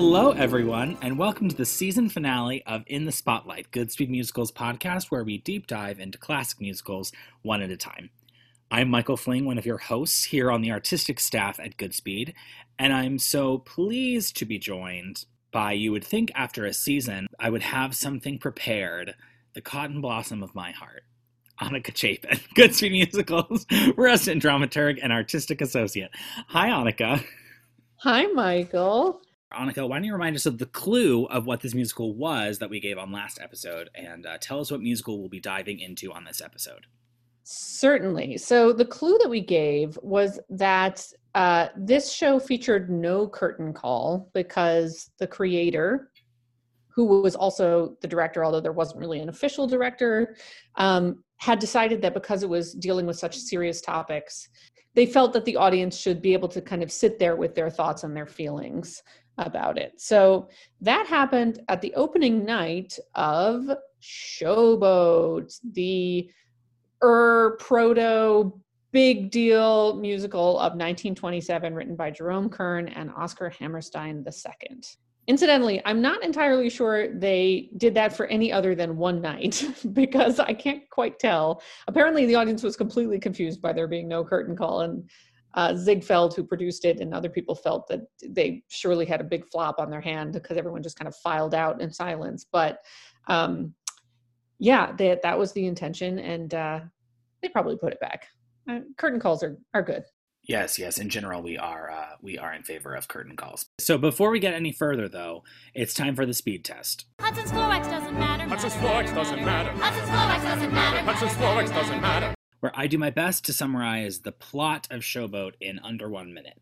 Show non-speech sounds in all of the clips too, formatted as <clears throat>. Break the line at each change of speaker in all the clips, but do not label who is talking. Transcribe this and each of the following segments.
Hello, everyone, and welcome to the season finale of In the Spotlight, Goodspeed Musicals podcast, where we deep dive into classic musicals one at a time. I'm Michael Fling, one of your hosts here on the artistic staff at Goodspeed, and I'm so pleased to be joined by, you would think after a season, I would have something prepared, the cotton blossom of my heart. Annika Chapin, <laughs> Goodspeed Musicals, <laughs> resident dramaturg and artistic associate. Hi, Annika.
Hi, Michael.
Annika, why don't you remind us of the clue of what this musical was that we gave on last episode and uh, tell us what musical we'll be diving into on this episode?
Certainly. So, the clue that we gave was that uh, this show featured no curtain call because the creator, who was also the director, although there wasn't really an official director, um, had decided that because it was dealing with such serious topics, they felt that the audience should be able to kind of sit there with their thoughts and their feelings about it. So that happened at the opening night of Showboat, the er proto big deal musical of 1927 written by Jerome Kern and Oscar Hammerstein II. Incidentally, I'm not entirely sure they did that for any other than one night <laughs> because I can't quite tell. Apparently, the audience was completely confused by there being no curtain call, and uh, Ziegfeld, who produced it, and other people felt that they surely had a big flop on their hand because everyone just kind of filed out in silence. But um, yeah, they, that was the intention, and uh, they probably put it back. Uh, curtain calls are are good.
Yes, yes. In general, we are uh, we are in favor of curtain calls. So before we get any further, though, it's time for the speed test.
Hudson's Florex doesn't matter.
Hudson's Florex doesn't matter.
Hudson's Florex doesn't matter.
Hudson's Florex doesn't matter.
Where I do my best to summarize the plot of Showboat in under one minute.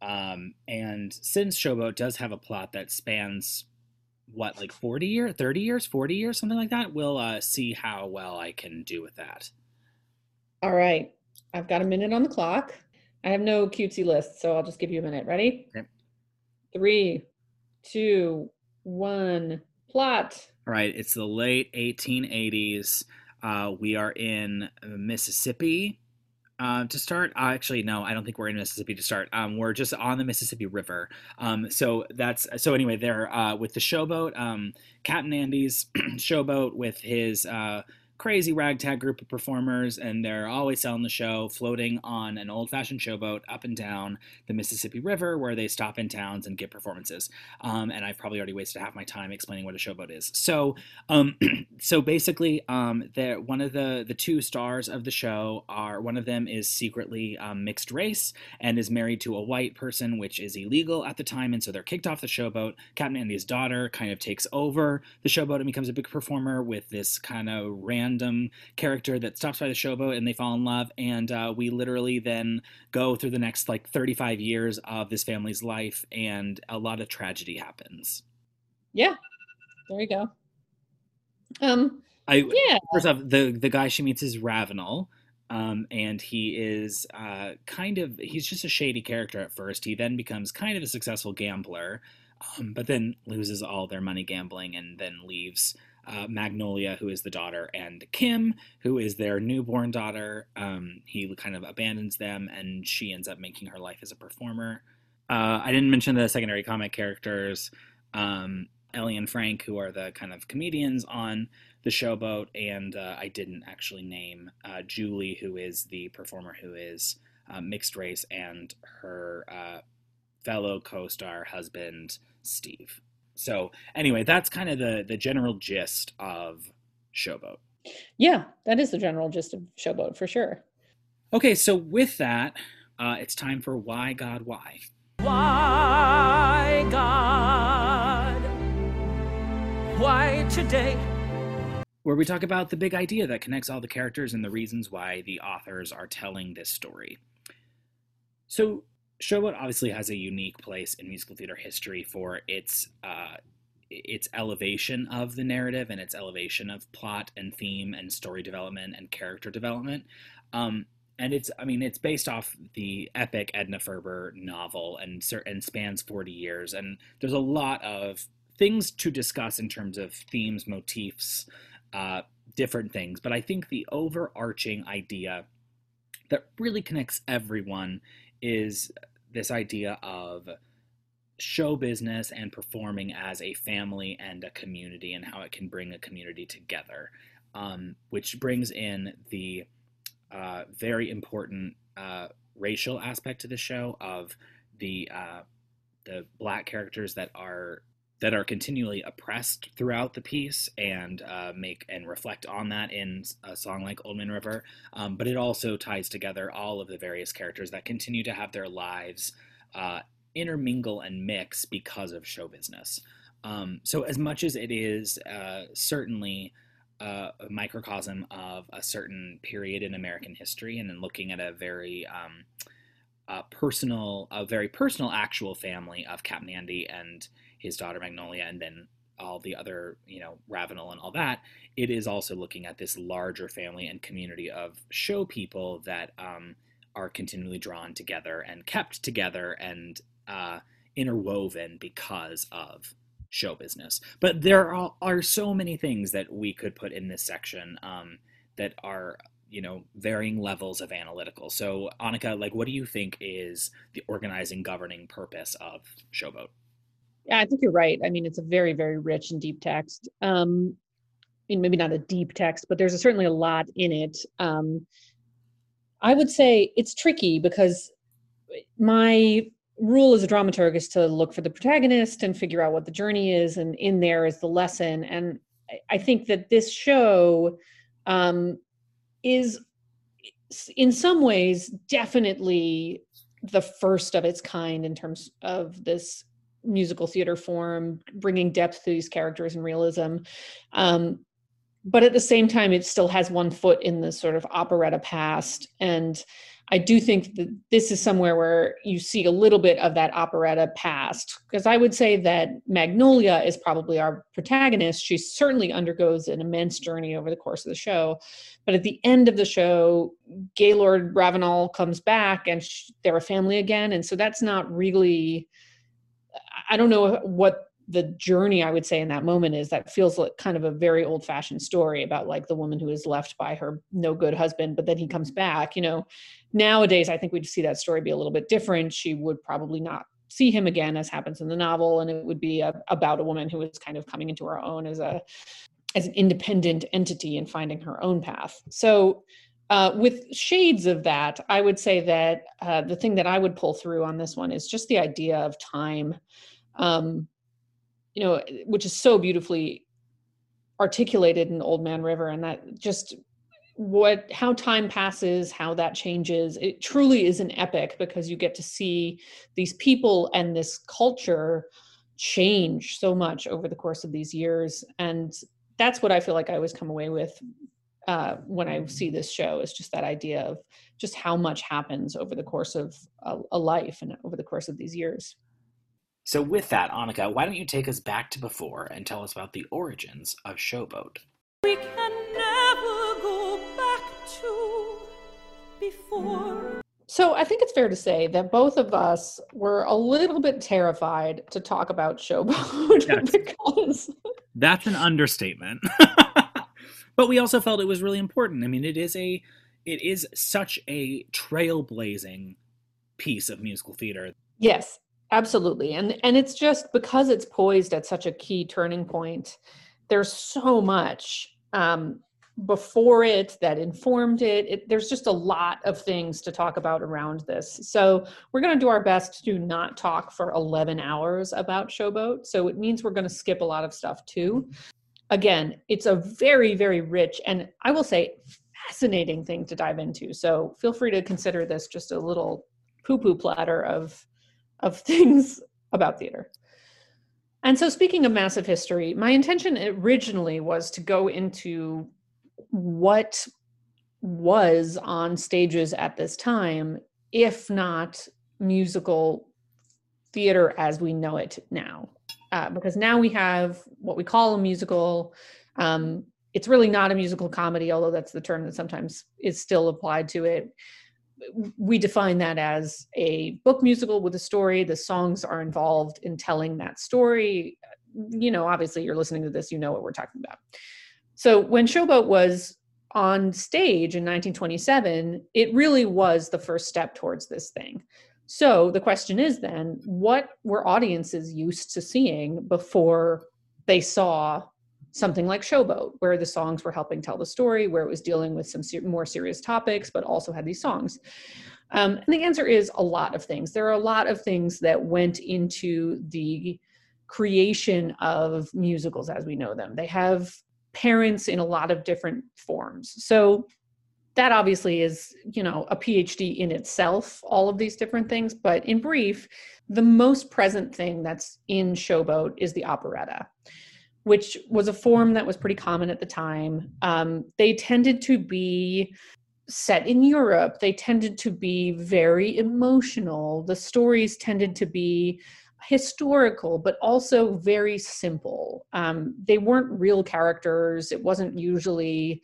Um, and since Showboat does have a plot that spans what, like forty years, thirty years, forty years, something like that, we'll uh, see how well I can do with that.
All right, I've got a minute on the clock. I have no cutesy list, so I'll just give you a minute. Ready?
Okay.
Three, two, one, plot.
All right, it's the late 1880s. Uh, we are in Mississippi uh, to start. Uh, actually, no, I don't think we're in Mississippi to start. Um, we're just on the Mississippi River. Um, so that's so anyway. There uh, with the showboat, um, Captain Andy's <clears throat> showboat with his uh, crazy ragtag group of performers, and they're always selling the show, floating on an old fashioned showboat up and down the Mississippi River, where they stop in towns and give performances. Um, and I've probably already wasted half my time explaining what a showboat is. So, um, <clears throat> so basically, um, one of the the two stars of the show are one of them is secretly um, mixed race and is married to a white person, which is illegal at the time, and so they're kicked off the showboat. Captain Andy's daughter kind of takes over the showboat and becomes a big performer with this kind of random character that stops by the showboat and they fall in love. And uh, we literally then go through the next like 35 years of this family's life, and a lot of tragedy happens.
Yeah, there you go. Um,
I
yeah.
first off, the the guy she meets is Ravenel. Um, and he is uh, kind of he's just a shady character at first. He then becomes kind of a successful gambler, um, but then loses all their money gambling and then leaves uh, Magnolia, who is the daughter, and Kim, who is their newborn daughter. Um, he kind of abandons them, and she ends up making her life as a performer. Uh, I didn't mention the secondary comic characters, um, Ellie and Frank, who are the kind of comedians on the showboat, and uh, I didn't actually name uh, Julie, who is the performer who is uh, mixed race, and her uh, fellow co-star husband Steve. So anyway, that's kind of the the general gist of Showboat.
Yeah, that is the general gist of Showboat for sure.
Okay, so with that, uh, it's time for Why God Why.
Why, God? Why today?
Where we talk about the big idea that connects all the characters and the reasons why the authors are telling this story. So, Showboat obviously has a unique place in musical theater history for its uh, its elevation of the narrative and its elevation of plot and theme and story development and character development. Um, and it's, I mean, it's based off the epic Edna Ferber novel and and spans forty years. And there's a lot of things to discuss in terms of themes, motifs, uh, different things. But I think the overarching idea that really connects everyone is this idea of show business and performing as a family and a community and how it can bring a community together, um, which brings in the uh, very important uh, racial aspect to the show of the uh, the black characters that are that are continually oppressed throughout the piece and uh, make and reflect on that in a song like Old Man River. Um, but it also ties together all of the various characters that continue to have their lives uh, intermingle and mix because of show business. Um, so, as much as it is uh, certainly uh, a microcosm of a certain period in American history, and then looking at a very um, personal, a very personal, actual family of Captain Andy and his daughter Magnolia, and then all the other, you know, Ravenel and all that. It is also looking at this larger family and community of show people that um, are continually drawn together and kept together and uh, interwoven because of show business. But there are, are so many things that we could put in this section um, that are you know varying levels of analytical. So Annika, like, what do you think is the organizing, governing purpose of Showboat?
Yeah, I think you're right. I mean, it's a very, very rich and deep text. Um, I mean, maybe not a deep text, but there's a, certainly a lot in it. Um, I would say it's tricky because my rule as a dramaturg is to look for the protagonist and figure out what the journey is, and in there is the lesson. And I think that this show um, is, in some ways, definitely the first of its kind in terms of this musical theater form, bringing depth to these characters and realism. Um, but at the same time, it still has one foot in the sort of operetta past. And I do think that this is somewhere where you see a little bit of that operetta past. Because I would say that Magnolia is probably our protagonist. She certainly undergoes an immense journey over the course of the show. But at the end of the show, Gaylord Ravenel comes back and they're a family again. And so that's not really I don't know what the journey I would say in that moment is that feels like kind of a very old fashioned story about like the woman who is left by her no good husband, but then he comes back. You know, nowadays I think we'd see that story be a little bit different. She would probably not see him again, as happens in the novel, and it would be a, about a woman who is kind of coming into her own as a as an independent entity and finding her own path. So uh, with shades of that, I would say that uh, the thing that I would pull through on this one is just the idea of time um, you know, which is so beautifully articulated in Old Man River, and that just what how time passes how that changes it truly is an epic because you get to see these people and this culture change so much over the course of these years. And that's what i feel like i always come away with uh, when i see this show is just that idea of just how much happens over the course of a, a life and over the course of these years
so, with that, Annika, why don't you take us back to before and tell us about the origins of Showboat?
We can never go back to before.
So I think it's fair to say that both of us were a little bit terrified to talk about Showboat <laughs>
Yes.
because
That's an understatement. <laughs> but we also felt it was really important. I mean, it is a it is such a trailblazing piece of musical theater.
yes, absolutely. And and it's just because it's poised at such a key turning point. There's so much um, before it that informed it. it. There's just a lot of things to talk about around this. So we're going to do our best to not talk for 11 hours about Showboat. So it means we're going to skip a lot of stuff too. Again, it's a very, very rich and I will say fascinating thing to dive into. So feel free to consider this just a little poo-poo platter of of <laughs> things about theater. And so, speaking of massive history, my intention originally was to go into what was on stages at this time, if not musical theater as we know it now. Uh, because now we have what we call a musical. Um, it's really not a musical comedy, although that's the term that sometimes is still applied to it we define that as a book musical with a story. The songs are involved in telling that story. You know, obviously, you're listening to this, you know what we're talking about. So, when Showboat was on stage in 1927, it really was the first step towards this thing. So the question is then, what were audiences used to seeing before they saw something like Showboat, where the songs were helping tell the story, where it was dealing with some ser- more serious topics, but also had these songs? Um, and the answer is a lot of things. There are a lot of things that went into the creation of musicals as we know them. They have parents in a lot of different forms. So that obviously is, you know, a PhD in itself, all of these different things. But in brief, the most present thing that's in Showboat is the operetta, which was a form that was pretty common at the time. Um, they tended to be set in Europe, they tended to be very emotional. The stories tended to be historical, but also very simple. Um, they weren't real characters. It wasn't usually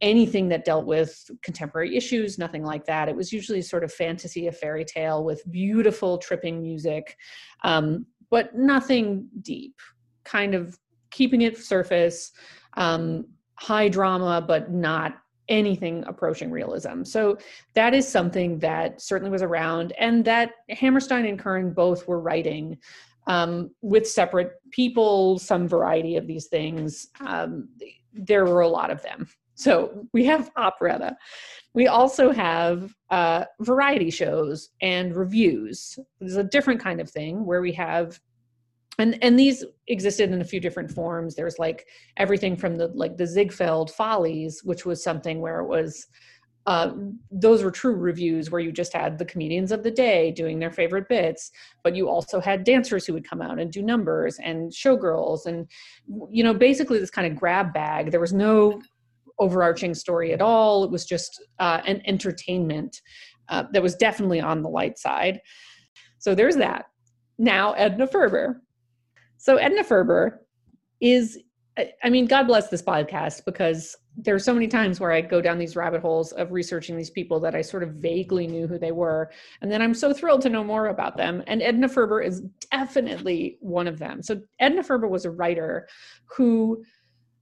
anything that dealt with contemporary issues, nothing like that. It was usually sort of fantasy, a fairy tale with beautiful, tripping music, um, but nothing deep, kind of keeping it surface, um, high drama, but not anything approaching realism. So that is something that certainly was around, and that Hammerstein and Kern both were writing um, with separate people, some variety of these things. Um, there were a lot of them. So we have operetta. We also have uh, variety shows and revues. There's a different kind of thing where we have and and these existed in a few different forms. There's like everything from the like the ziegfeld follies which was something where it was uh, those were true revues where you just had the comedians of the day doing their favorite bits but you also had dancers who would come out and do numbers and showgirls and you know basically this kind of grab bag. There was no overarching story at all. It was just uh, an entertainment uh, that was definitely on the light side. So there's that. Now edna ferber so Edna Ferber is, I mean, God bless this podcast because there are so many times where I go down these rabbit holes of researching these people that I sort of vaguely knew who they were. And then I'm so thrilled to know more about them. And Edna Ferber is definitely one of them. So Edna Ferber was a writer who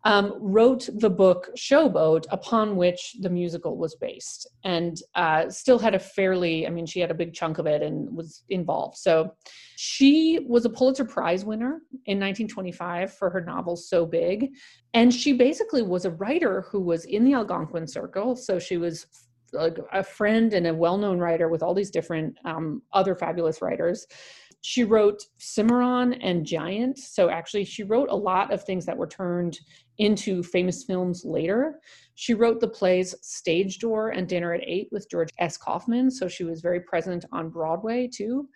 um, wrote the book Showboat, upon which the musical was based, and uh, still had a fairly, I mean, she had a big chunk of it and was involved. So she was a Pulitzer Prize winner in 1925 for her novel So Big. And she basically was a writer who was in the Algonquin Circle. So she was like a friend and a well-known writer with all these different um, other fabulous writers she wrote Cimarron and Giant. So actually, she wrote a lot of things that were turned into famous films later. She wrote the plays Stage Door and Dinner at Eight with George S. Kaufman. So she was very present on Broadway too.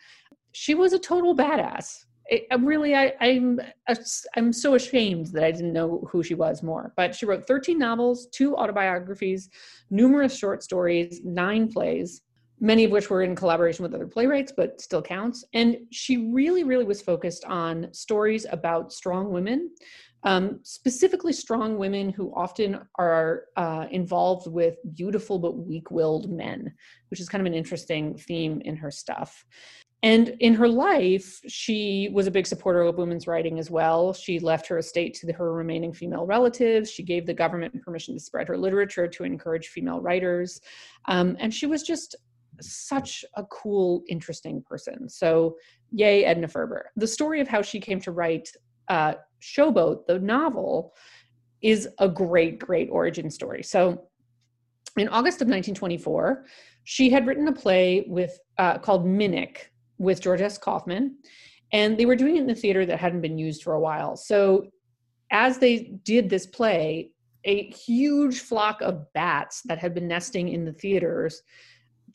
She was a total badass. I, uh, really, I, I'm uh, I'm so ashamed that I didn't know who she was more. But she wrote 13 novels, two autobiographies, numerous short stories, nine plays many of which were in collaboration with other playwrights, but still counts. And she really, really was focused on stories about strong women, um, specifically strong women who often are uh, involved with beautiful but weak willed men, which is kind of an interesting theme in her stuff. And in her life, she was a big supporter of women's writing as well. She left her estate to her remaining female relatives. She gave the government permission to spread her literature to encourage female writers. Um, and she was just such a cool, interesting person. So, yay, Edna Ferber. The story of how she came to write uh, Showboat, the novel, is a great, great origin story. So, in August of 1924, she had written a play with uh, called Minick with George S. Kaufman, and they were doing it in the theater that hadn't been used for a while. So, as they did this play, a huge flock of bats that had been nesting in the theaters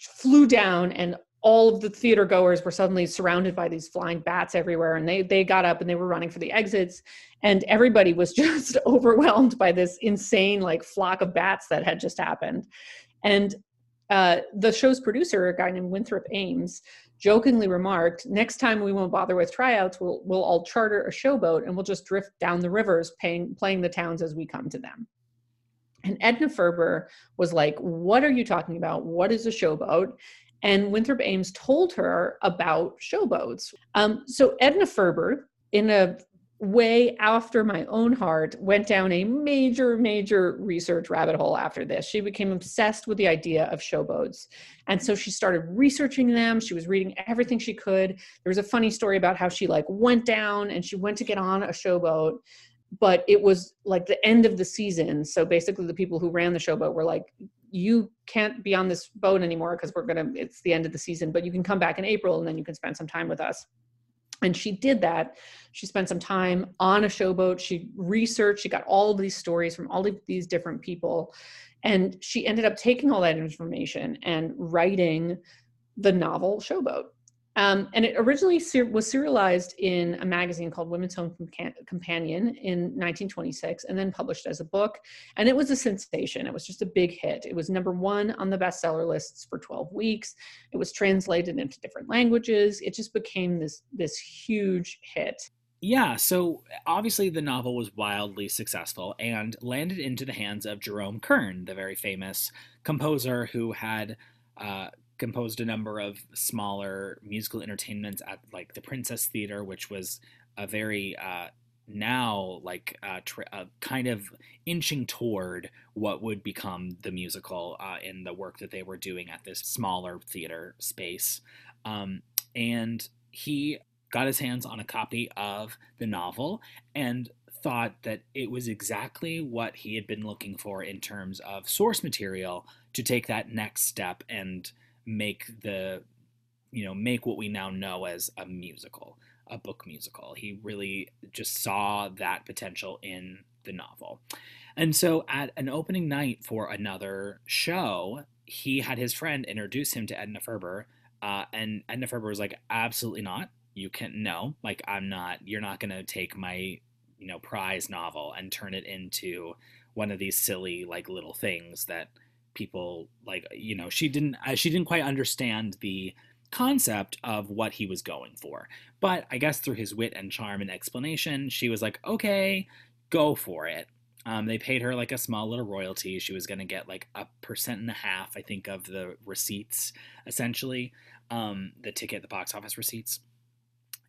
flew down and all of the theater goers were suddenly surrounded by these flying bats everywhere. And they they got up and they were running for the exits. And everybody was <laughs> just overwhelmed by this insane like flock of bats that had just happened. And uh, the show's producer a guy named winthrop ames jokingly remarked next time we won't bother with tryouts we'll, we'll all charter a showboat and we'll just drift down the rivers paying, playing the towns as we come to them and Edna Ferber was like, What are you talking about? What is a showboat? And Winthrop Ames told her about showboats. Um, so Edna Ferber, in a way after my own heart, went down a major, major research rabbit hole after this. She became obsessed with the idea of showboats. And so she started researching them. She was reading everything she could. There was a funny story about how she like went down and she went to get on a showboat, but it was like the end of the season. So basically the people who ran the showboat were like, you can't be on this boat anymore because we're gonna it's the end of the season, but you can come back in April and then you can spend some time with us. And she did that. She spent some time on a showboat. She researched she got all of these stories from all of these different people and she ended up taking all that information and writing the novel showboat um, and it originally ser- was serialized in a magazine called Women's Home Companion in 1926 and then published as a book. And it was a sensation. It was just a big hit. It was number one on the bestseller lists for 12 weeks. It was translated into different languages. It just became this, this huge hit.
Yeah, so obviously the novel was wildly successful and landed into the hands of Jerome Kern, the very famous composer who had uh, composed a number of smaller musical entertainments at like the Princess Theater, which was a very uh, now like uh, tr- uh, kind of inching toward what would become the musical uh, in the work that they were doing at this smaller theater space. Um, and he got his hands on a copy of the novel and thought that it was exactly what he had been looking for in terms of source material to take that next step and make the you know make what we now know as a musical a book musical. He really just saw that potential in the novel. And so at an opening night for another show he had his friend introduce him to edna ferber uh, and edna ferber was like absolutely not. You can no. Like i'm not you're not going to take my you know prize novel and turn it into one of these silly like little things that people like you know she didn't uh, she didn't quite understand the concept of what he was going for. But i guess through his wit and charm and explanation she was like okay go for it. Um, they paid her like a small little royalty. She was going to get like a percent and a half i think of the receipts essentially um, the ticket the box office receipts.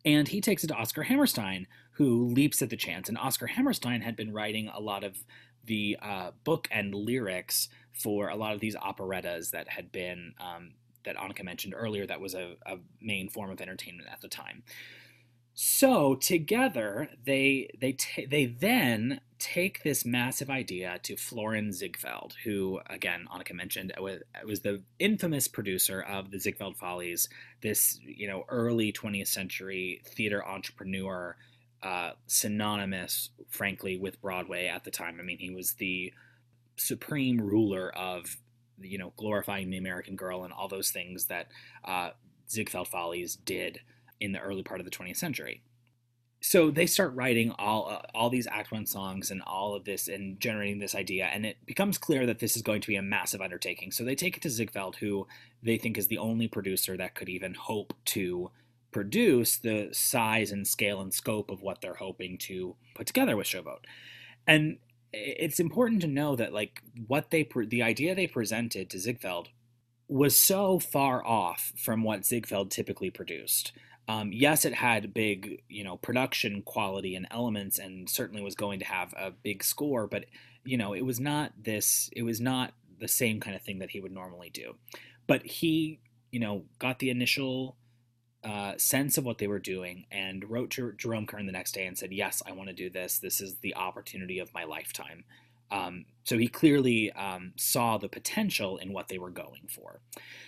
And he takes it to oscar hammerstein who leaps at the chance. And oscar hammerstein had been writing a lot of the uh, book and lyrics for a lot of these operettas that had been um, that Annika mentioned earlier. That was a, a main form of entertainment at the time. So together, they they t- they then take this massive idea to Florenz Ziegfeld, who again Annika mentioned was, was the infamous producer of the Ziegfeld Follies, this you know early 20th century theater entrepreneur, uh, synonymous, frankly, with Broadway at the time. I mean, he was the supreme ruler of you know glorifying the American girl and all those things that uh, Ziegfeld Follies did in the early part of the 20th century. So they start writing all uh, all these Act One songs and all of this and generating this idea, and it becomes clear that this is going to be a massive undertaking. So they take it to Ziegfeld, who they think is the only producer that could even hope to produce the size and scale and scope of what they're hoping to put together with Showboat. And it's important to know that like what they pre- the idea they presented to Ziegfeld was so far off from what Ziegfeld typically produced. Um, yes, it had big, you know, production quality and elements, and certainly was going to have a big score. But you know, it was not this. It was not the same kind of thing that he would normally do. But he, you know, got the initial uh, sense of what they were doing and wrote to Jerome Kern the next day and said, Yes, I want to do this. This is the opportunity of my lifetime. Um, so he clearly um, saw the potential in what they were going for.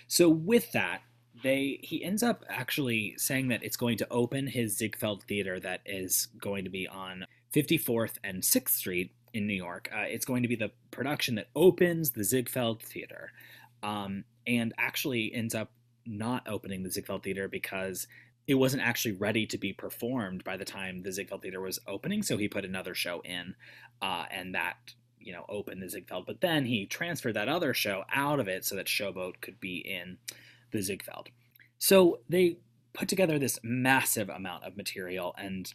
So with that, they he ends up actually saying that it's going to open his Ziegfeld Theater that is going to be on 54th and 6th Street in New York. Uh, it's going to be the production that opens the Ziegfeld Theater. Um, and actually ends up not opening the Ziegfeld Theater because it wasn't actually ready to be performed by the time the Ziegfeld Theater was opening. So he put another show in, uh, and that you know opened the Ziegfeld. But then he transferred that other show out of it so that Showboat could be in the Ziegfeld. So they put together this massive amount of material and.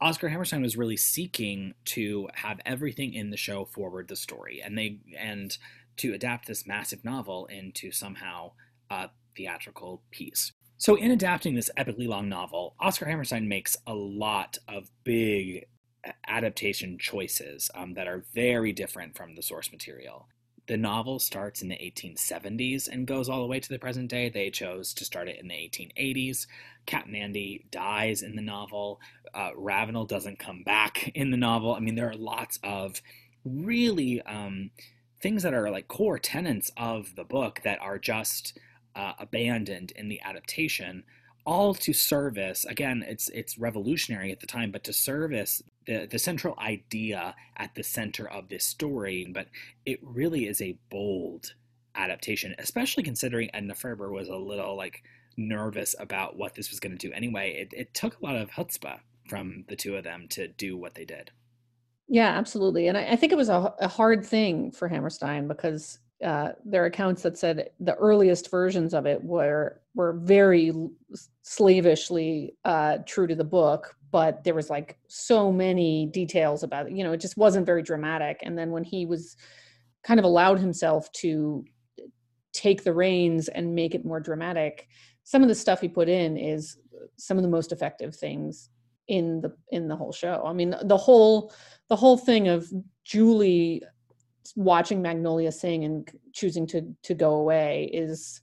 Oscar Hammerstein was really seeking to have everything in the show forward the story, and they and to adapt this massive novel into somehow uh, theatrical piece. So, in adapting this epically long novel, Oscar Hammerstein makes a lot of big adaptation choices um, that are very different from the source material. The novel starts in the 1870s and goes all the way to the present day. They chose to start it in the 1880s. Captain Andy dies in the novel. Uh, Ravenel doesn't come back <laughs> in the novel. I mean, there are lots of really um, things that are like core tenets of the book that are just uh, abandoned in the adaptation all to service again it's it's revolutionary at the time but to service the, the central idea at the center of this story. But it really is a bold adaptation especially considering edna ferber was a little like nervous about what this was going to do anyway. It, it took a lot of chutzpah from the two of them to do what they did.
Yeah, absolutely. And I, I think it was a, a hard thing for Hammerstein because uh, there are accounts that said the earliest versions of it were were very slavishly uh, true to the book, but there was like so many details about it. You know, it just wasn't very dramatic. And then when he was kind of allowed himself to take the reins and make it more dramatic, some of the stuff he put in is some of the most effective things in the in the whole show. I mean, the whole the whole thing of Julie watching Magnolia sing and choosing to to go away is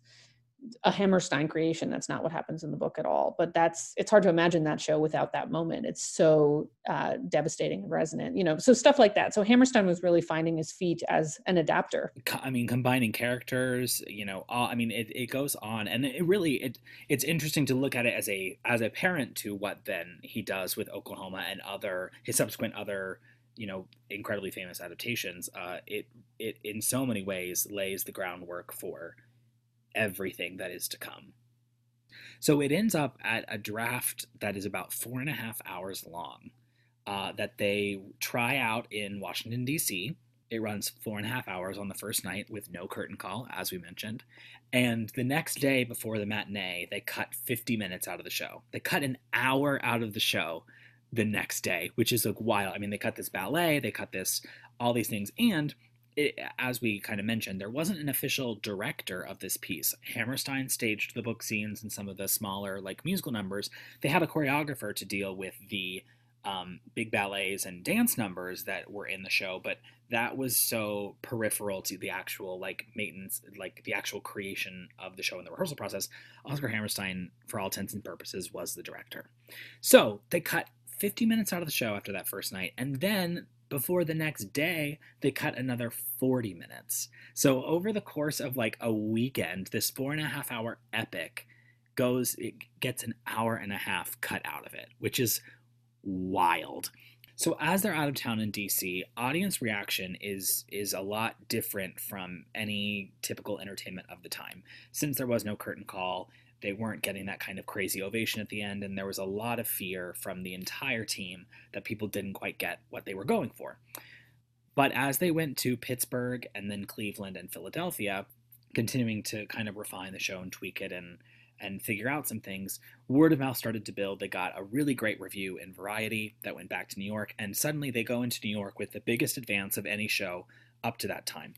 a Hammerstein creation. That's not what happens in the book at all. But that's it's hard to imagine that show without that moment. It's so uh, devastating and resonant, you know. So stuff like that. So Hammerstein was really finding his feet as an adapter.
I mean, combining characters, you know, all, I mean, it, it goes on, and it really it it's interesting to look at it as a as a parent to what then he does with Oklahoma and other his subsequent other you know incredibly famous adaptations. Uh, it it in so many ways lays the groundwork for everything that is to come. So it ends up at a draft that is about four and a half hours long. Uh, that they try out in Washington D.C. It runs four and a half hours on the first night with no curtain call, as we mentioned. And the next day before the matinee, they cut 50 minutes out of the show. They cut an hour out of the show the next day, which is like wild. I mean, they cut this ballet, they cut this, all these things. And it, as we kind of mentioned, there wasn't an official director of this piece. Hammerstein staged the book scenes and some of the smaller, like musical numbers. They had a choreographer to deal with the um, big ballets and dance numbers that were in the show, but that was so peripheral to the actual like maintenance, like the actual creation of the show and the rehearsal process. Oscar Hammerstein, for all intents and purposes, was the director. So they cut 50 minutes out of the show after that first night, and then before the next day, they cut another 40 minutes. So over the course of like a weekend, this four and a half hour epic goes, it gets an hour and a half cut out of it, which is wild. So as they're out of town in DC, audience reaction is is a lot different from any typical entertainment of the time. Since there was no curtain call, they weren't getting that kind of crazy ovation at the end, and there was a lot of fear from the entire team that people didn't quite get what they were going for. But as they went to Pittsburgh and then Cleveland and Philadelphia, continuing to kind of refine the show and tweak it and and figure out some things, word of mouth started to build. They got a really great review in Variety that went back to New York, and suddenly they go into New York with the biggest advance of any show up to that time.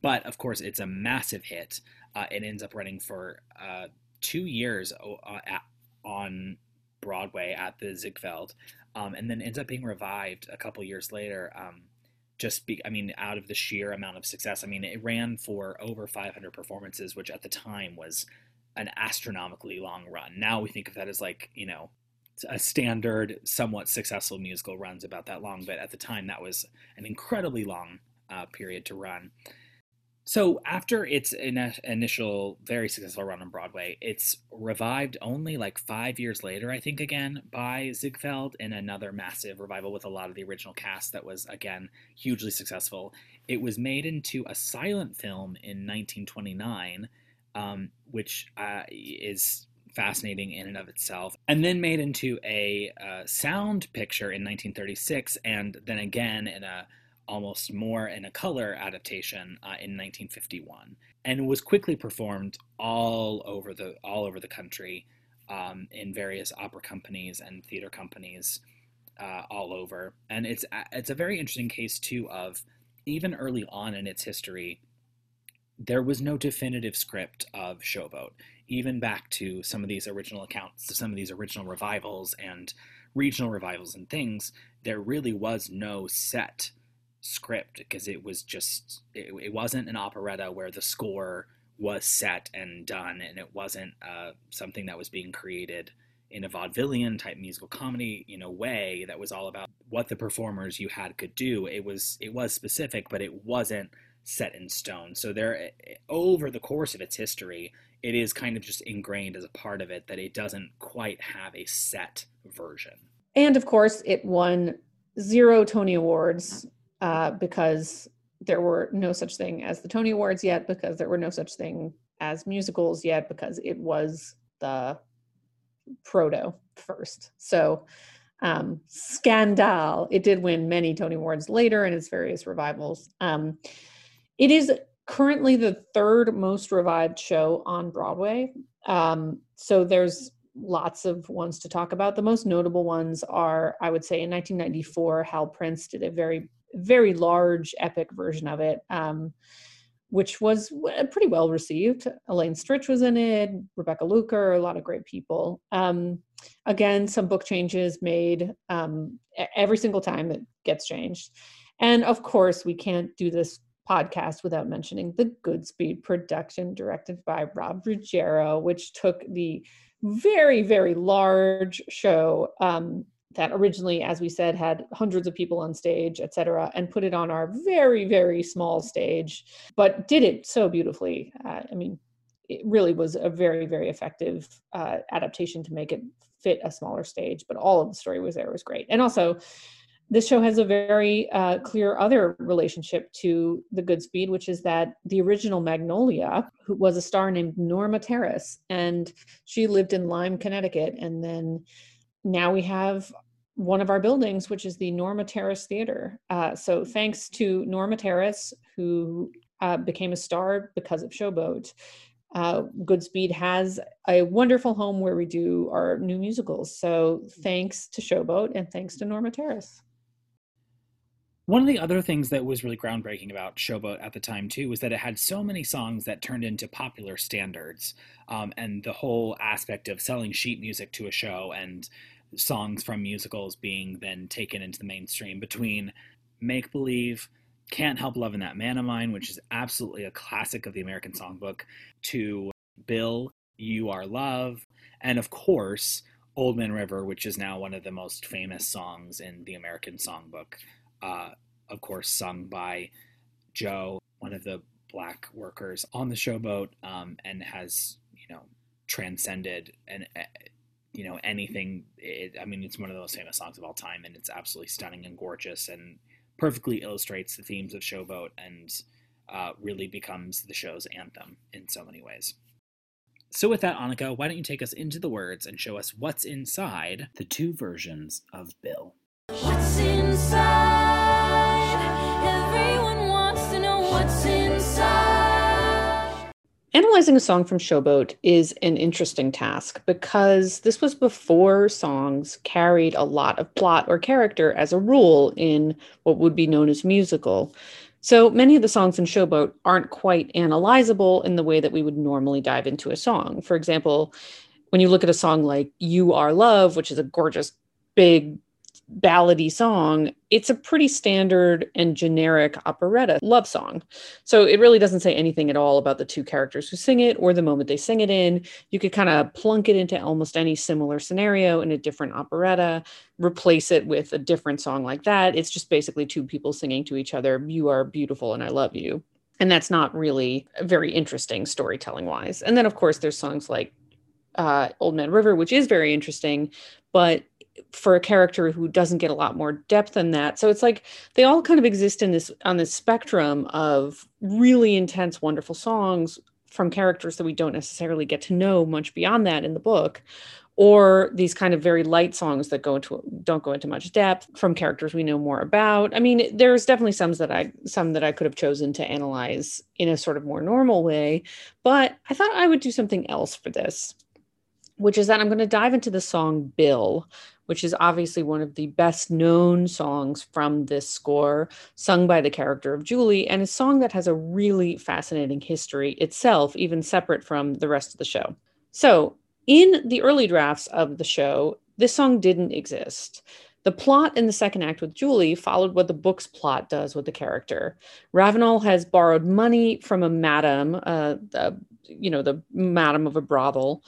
But of course, it's a massive hit. Uh, it ends up running for uh, two years uh, at, on Broadway at the Ziegfeld, um, and then ends up being revived a couple years later. Um, just be, I mean, out of the sheer amount of success. I mean, it ran for over 500 performances, which at the time was an astronomically long run. Now we think of that as like, you know, a standard, somewhat successful musical runs about that long, but at the time that was an incredibly long uh, period to run. So after its in- initial very successful run on Broadway, it's revived only like five years later, I think, again by Ziegfeld in another massive revival with a lot of the original cast that was again hugely successful. It was made into a silent film in 1929, um, which uh, is fascinating in and of itself, and then made into a uh, sound picture in 1936, and then again in a almost more in a color adaptation uh, in 1951, and it was quickly performed all over the all over the country um, in various opera companies and theater companies uh, all over. And it's it's a very interesting case too of even early on in its history, there was no definitive script of Showboat, even back to some of these original accounts, some of these original revivals and regional revivals and things. There really was no set script because it was just it, it, wasn't an operetta where the score was set and done and it wasn't uh, something that was being created in a vaudevillian type musical comedy you know way that was all about what the performers you had could do. It was it was specific but it wasn't set in stone. So there over the course of its history it is kind of just ingrained as a part of it that it doesn't quite have a set version.
And of course it won zero tony awards uh, because there were no such thing as the Tony Awards yet, because there were no such thing as musicals yet, because it was the proto first. So, um, scandal. It did win many Tony Awards later in its various revivals. Um, it is currently the third most revived show on Broadway. Um, so there's lots of ones to talk about. The most notable ones are, I would say, in 1994, Hal Prince did a very very large epic version of it, um, which was pretty well received. Elaine Stritch was in it, Rebecca Luker, a lot of great people. Um, again, some book changes made um, every single time it gets changed. And of course, we can't do this podcast without mentioning the Goodspeed production directed by Rob Ruggiero, which took the very, very large show um, that originally, as we said, had hundreds of people on stage, et cetera, and put it on our very, very small stage, but did it so beautifully. Uh, I mean, it really was a very, very effective uh, adaptation to make it fit a smaller stage, but all of the story was there was great. And also, this show has a very uh, clear other relationship to the Goodspeed, which is that the original Magnolia, who was a star named Norma Terris, and she lived in Lyme, Connecticut, and then now we have one of our buildings, which is the Norma Terris Theater. Uh, so thanks to Norma Terris, who uh, became a star because of Showboat, uh, Goodspeed has a wonderful home where we do our new musicals. So thanks to Showboat and thanks to Norma Terris.
One of the other things that was really groundbreaking about Showboat at the time, too, was that it had so many songs that turned into popular standards. Um, and the whole aspect of selling sheet music to a show and songs from musicals being then taken into the mainstream between Make Believe, Can't Help Loving That Man of Mine, which is absolutely a classic of the American Songbook, to Bill, You Are Love, and of course, Old Man River, which is now one of the most famous songs in the American Songbook. Uh, of course, sung by Joe, one of the black workers on the showboat, um, and has, you know, transcended and you know anything it, i mean it's one of the most famous songs of all time and it's absolutely stunning and gorgeous and perfectly illustrates the themes of showboat and uh, really becomes the show's anthem in so many ways so with that annika why don't you take us into the words and show us what's inside the two versions of bill
What's inside? Everyone wants to know what's inside.
Analyzing a song from Showboat is an interesting task because this was before songs carried a lot of plot or character as a rule in what would be known as musical. So many of the songs in Showboat aren't quite analyzable in the way that we would normally dive into a song. For example, when you look at a song like You Are Love, which is a gorgeous, big, ballady song, it's a pretty standard and generic operetta love song. So it really doesn't say anything at all about the two characters who sing it or the moment they sing it in. You could kind of plunk it into almost any similar scenario in a different operetta, replace it with a different song like that. It's just basically two people singing to each other, You are beautiful and I love you. And that's not really very interesting storytelling wise. And then, of course, there's songs like uh, Old Man River, which is very interesting, but for a character who doesn't get a lot more depth than that. So it's like they all kind of exist in this on this spectrum of really intense, wonderful songs from characters that we don't necessarily get to know much beyond that in the book, or these kind of very light songs that go into don't go into much depth from characters we know more about. I mean, there's definitely some that I some that I could have chosen to analyze in a sort of more normal way, but I thought I would do something else for this. which is that I'm going to dive into the song Bill, which is obviously one of the best known songs from this score, sung by the character of Julie, and a song that has a really fascinating history itself, even separate from the rest of the show. So, in the early drafts of the show, this song didn't exist. The plot in the second act with Julie followed what the book's plot does with the character. Ravenel has borrowed money from a madam, uh, you know, the madam of a brothel,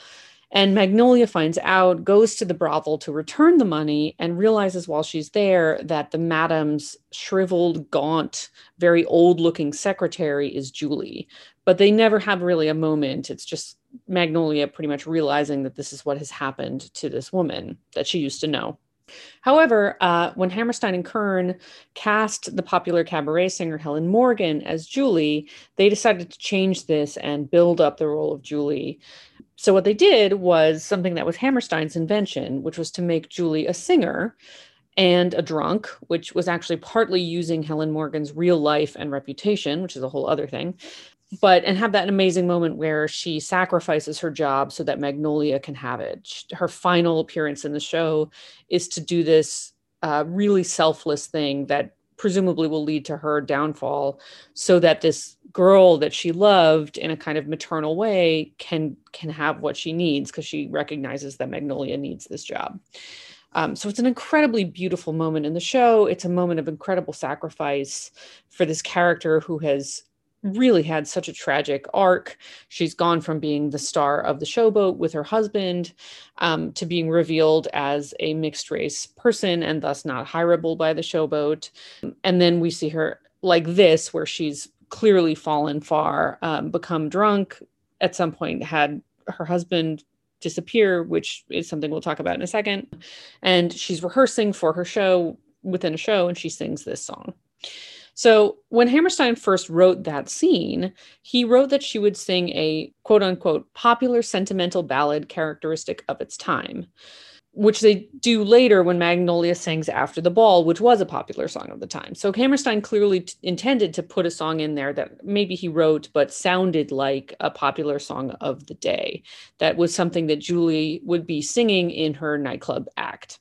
and Magnolia finds out, goes to the brothel to return the money, and realizes while she's there that the madam's shriveled, gaunt, very old looking secretary is Julie. But they never have really a moment. It's just Magnolia pretty much realizing that this is what has happened to this woman that she used to know. However, uh, when Hammerstein and Kern cast the popular cabaret singer Helen Morgan as Julie, they decided to change this and build up the role of Julie. So, what they did was something that was Hammerstein's invention, which was to make Julie a singer and a drunk, which was actually partly using Helen Morgan's real life and reputation, which is a whole other thing. But and have that amazing moment where she sacrifices her job so that Magnolia can have it. Her final appearance in the show is to do this uh, really selfless thing that presumably will lead to her downfall so that this girl that she loved in a kind of maternal way can can have what she needs because she recognizes that magnolia needs this job. Um, so it's an incredibly beautiful moment in the show. It's a moment of incredible sacrifice for this character who has really had such a tragic arc. She's gone from being the star of the showboat with her husband um, to being revealed as a mixed race person and thus not hireable by the showboat. And then we see her like this, where she's clearly fallen far, um, become drunk, at some point had her husband disappear, which is something we'll talk about in a second. And she's rehearsing for her show within a show and she sings this song. So when Hammerstein first wrote that scene, he wrote that she would sing a quote unquote popular sentimental ballad characteristic of its time, which they do later when Magnolia sings After the Ball, which was a popular song of the time. So Hammerstein clearly t- intended to put a song in there that maybe he wrote but sounded like a popular song of the day. That was something that Julie would be singing in her nightclub act.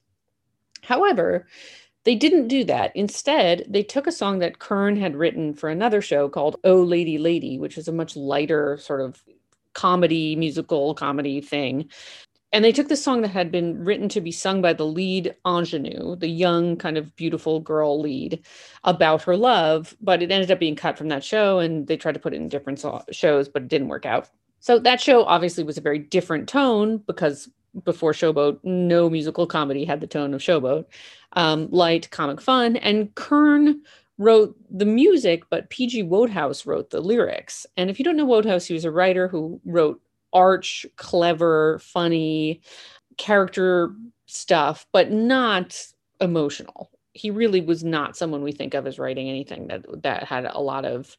However, they didn't do that. Instead, they took a song that Kern had written for another show called Oh Lady Lady, which is a much lighter sort of comedy, musical comedy thing. And they took this song that had been written to be sung by the lead ingenue, the young, kind of beautiful girl lead, about her love, but it ended up being cut from that show and they tried to put it in different so- shows, but it didn't work out. So that show obviously was a very different tone because before Showboat, no musical comedy had the tone of Showboat um, light comic fun. And Kern wrote the music, but P.G. Wodehouse wrote the lyrics. And if you don't know Wodehouse, he was a writer who wrote arch, clever, funny character stuff, but not emotional. He really was not someone we think of as writing anything that that had a lot of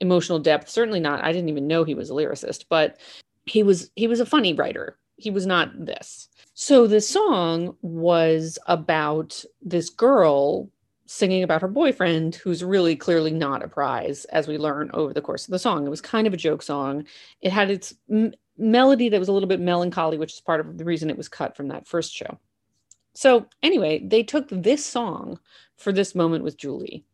emotional depth. Certainly not. I didn't even know he was a lyricist, but he was he was a funny writer. He was not this. So the song was about this girl singing about her boyfriend who's really clearly not a prize as we learn over the course of the song. It was kind of a joke song. It had its m- melody that was a little bit melancholy, which is part of the reason it was cut from that first show. So, anyway, they took this song for this moment with Julie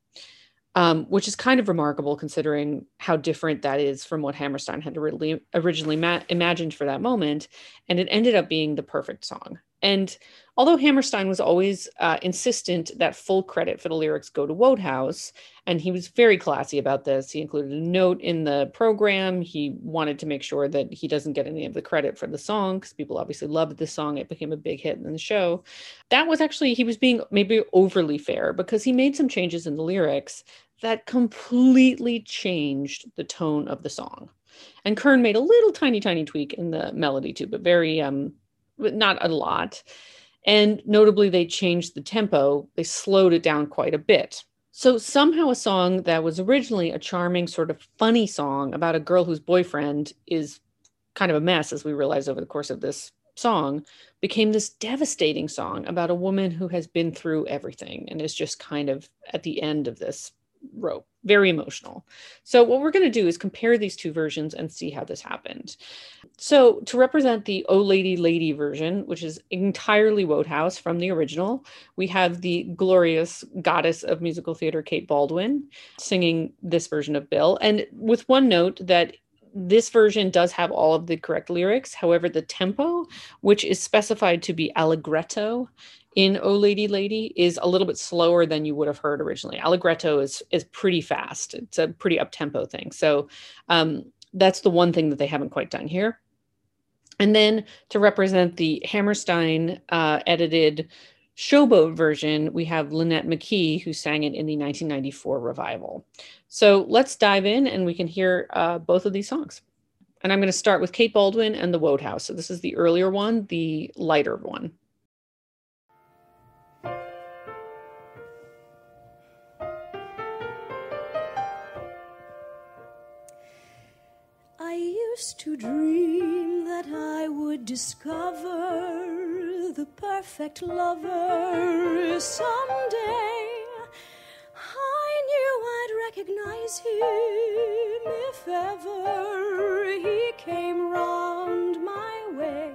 um, which is kind of remarkable considering how different that is from what Hammerstein had originally, originally ma- imagined for that moment. And it ended up being the perfect song. And although Hammerstein was always uh, insistent that full credit for the lyrics go to Wodehouse, and he was very classy about this, he included a note in the program. He wanted to make sure that he doesn't get any of the credit for the song because people obviously loved the song. It became a big hit in the show. That was actually, he was being maybe overly fair because he made some changes in the lyrics that completely changed the tone of the song. And Kern made a little tiny, tiny tweak in the melody too, but very, um, not a lot. And notably, they changed the tempo, they slowed it down quite a bit. So somehow, a song that was originally a charming, sort of funny song about a girl whose boyfriend is kind of a mess, as we realize over the course of this song, became this devastating song about a woman who has been through everything and is just kind of at the end of this wrote. Very emotional. So, what we're going to do is compare these two versions and see how this happened. So, to represent the Oh Lady Lady version, which is entirely Wodehouse from the original, we have the glorious goddess of musical theater, Kate Baldwin, singing this version of Bill. And with one note that this version does have all of the correct lyrics. However, the tempo, which is specified to be allegretto in Oh Lady Lady, is a little bit slower than you would have heard originally. Allegretto is is pretty fast. It's a pretty up tempo thing. So um, that's the one thing that they haven't quite done here. And then to represent the Hammerstein uh, edited Showboat version, we have Lonette McKee, who sang it in the 1994 revival. So let's dive in and we can hear uh, both of these songs. And I'm going to start with Kate Baldwin and the Wodehouse. So this is the earlier one, the lighter one.
Used to dream that I would discover the perfect lover someday. I knew I'd recognize him if ever he came round my way.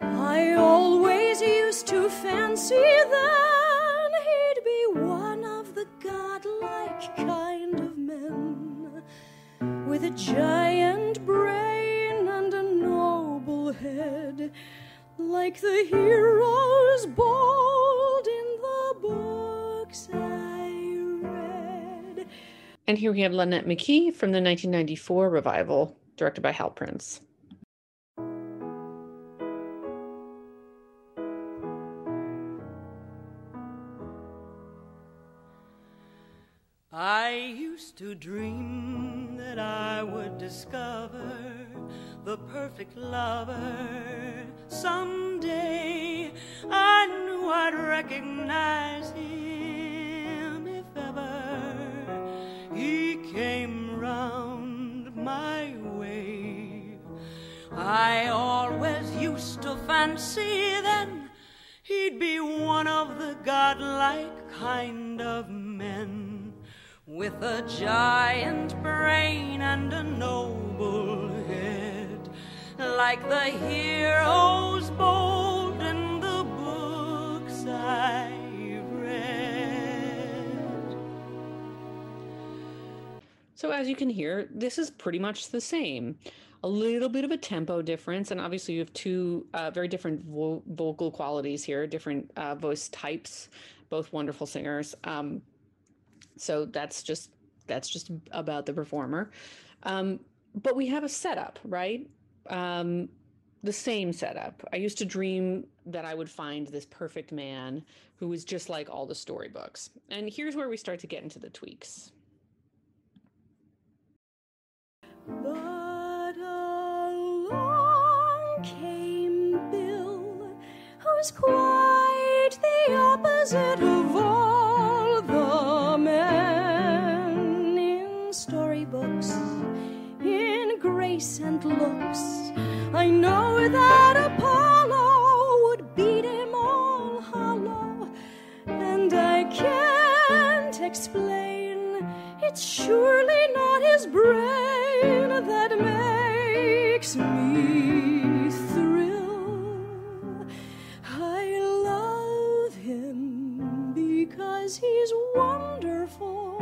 I always used to fancy then he'd be one of the godlike kind with a giant brain and a noble head, like the heroes bold in the books I read.
And here we have Lonette McKee from the 1994 revival, directed by Hal Prince.
I used to dream I would discover the perfect lover someday. I knew I'd recognize him if ever he came round my way. I always used to fancy then he'd be one of the godlike kind of men with a giant brain and a noble head, like the heroes bold in the books I've read.
So, as you can hear, this is pretty much the same. A little bit of a tempo difference, and obviously, you have two uh, very different vo- vocal qualities here, different uh, voice types, both wonderful singers. Um, so that's just that's just about the performer. Um, but we have a setup, right? Um, the same setup. I used to dream that I would find this perfect man who was just like all the storybooks. And here's where we start to get into the tweaks.
But along came Bill, who's quite the opposite of all in grace and looks. I know that Apollo would beat him all hollow, and I can't explain. It's surely not his brain that makes me thrill. I love him because he's wonderful,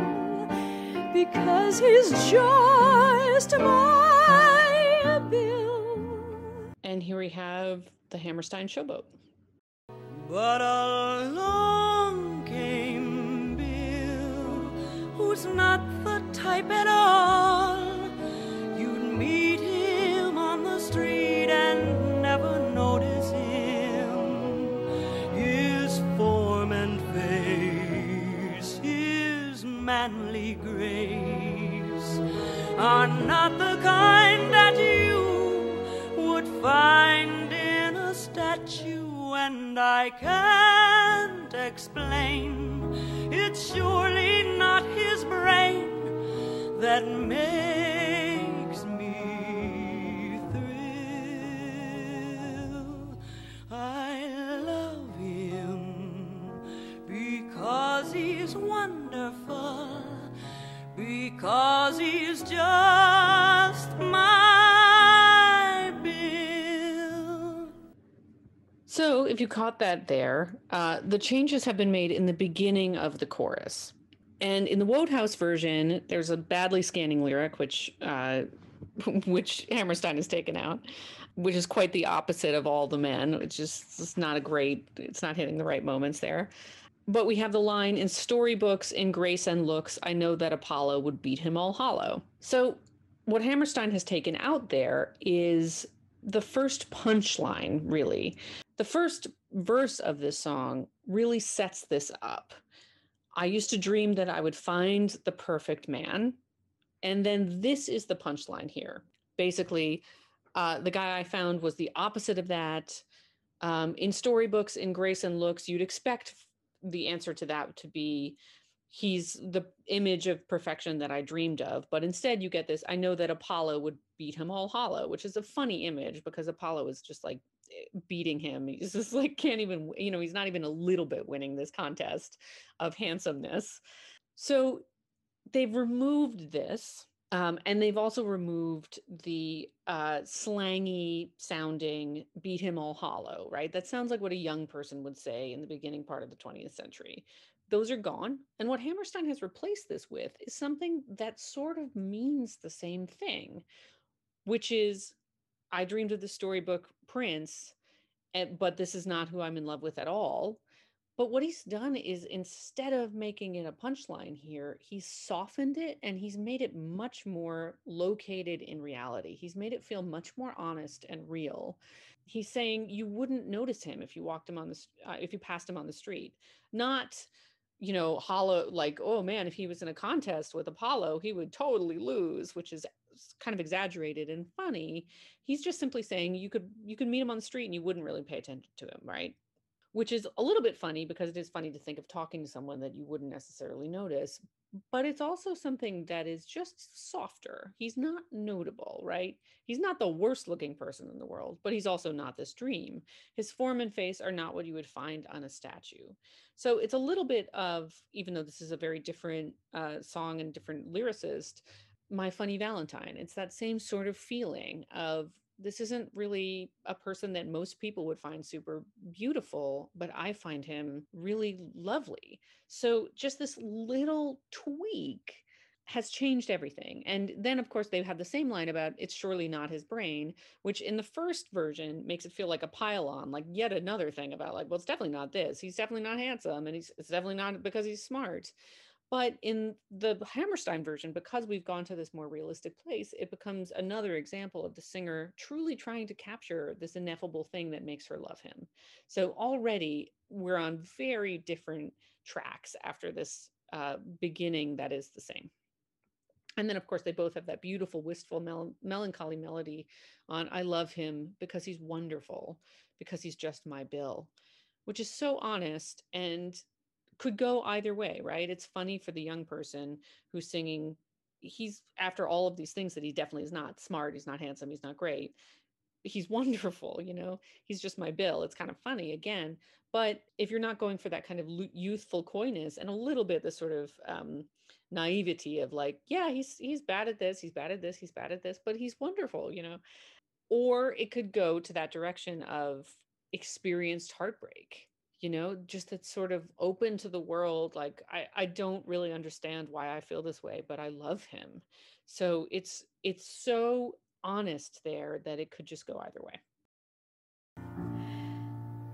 because he's just my Bill.
And here we have the Hammerstein Showboat.
But along came Bill, who's not the type at all.
Caught that there, uh, the changes have been made in the beginning of the chorus. And in the Wodehouse version, there's a badly scanning lyric, which uh, <laughs> which Hammerstein has taken out, which is quite the opposite of all the men. It's just it's not a great. It's not hitting the right moments there. But we have the line in storybooks, in grace and looks, I know that Apollo would beat him all hollow. So, what Hammerstein has taken out there is the first punchline, really. The first verse of this song really sets this up. I used to dream that I would find the perfect man. And then this is the punchline here. Basically, uh, the guy I found was the opposite of that. Um, in storybooks, in Grace and Looks, you'd expect the answer to that to be he's the image of perfection that I dreamed of. But instead, you get this I know that Apollo would beat him all hollow, which is a funny image because Apollo is just like beating him. He's just like can't even, you know, he's not even a little bit winning this contest of handsomeness. So they've removed this. Um, and they've also removed the uh, slangy sounding beat him all hollow, right? That sounds like what a young person would say in the beginning part of the 20th century. Those are gone. And what Hammerstein has replaced this with is something that sort of means the same thing, which is I dreamed of the storybook Prince, and, but this is not who I'm in love with at all. But what he's done is instead of making it a punchline here, he's softened it and he's made it much more located in reality. He's made it feel much more honest and real. He's saying you wouldn't notice him if you walked him on the uh, if you passed him on the street. Not you know, hollow like, oh man, if he was in a contest with Apollo, he would totally lose, which is kind of exaggerated and funny. He's just simply saying you could you could meet him on the street and you wouldn't really pay attention to him, right? which is a little bit funny because it is funny to think of talking to someone that you wouldn't necessarily notice but it's also something that is just softer he's not notable right he's not the worst looking person in the world but he's also not this dream his form and face are not what you would find on a statue so it's a little bit of even though this is a very different uh, song and different lyricist my funny valentine it's that same sort of feeling of this isn't really a person that most people would find super beautiful, but I find him really lovely. So just this little tweak has changed everything. And then, of course, they have the same line about it's surely not his brain, which in the first version makes it feel like a pile on, like yet another thing about, like, well, it's definitely not this. He's definitely not handsome and he's it's definitely not because he's smart. But in the Hammerstein version, because we've gone to this more realistic place, it becomes another example of the singer truly trying to capture this ineffable thing that makes her love him. So already we're on very different tracks after this uh, beginning that is the same. And then, of course, they both have that beautiful, wistful, mel- melancholy melody on I love him because he's wonderful, because he's just my Bill, which is so honest and could go either way, right? It's funny for the young person who's singing. He's after all of these things that he definitely is not smart. He's not handsome. He's not great. He's <laughs> wonderful, you know. He's just my Bill. It's kind of funny again. But if you're not going for that kind of youthful coyness and a little bit the sort of um, naivety of like, yeah, he's he's bad at this, he's bad at this, he's bad at this, but he's wonderful, you know. Or it could go to that direction of experienced heartbreak you know just that sort of open to the world like i i don't really understand why i feel this way but i love him so it's it's so honest there that it could just go either way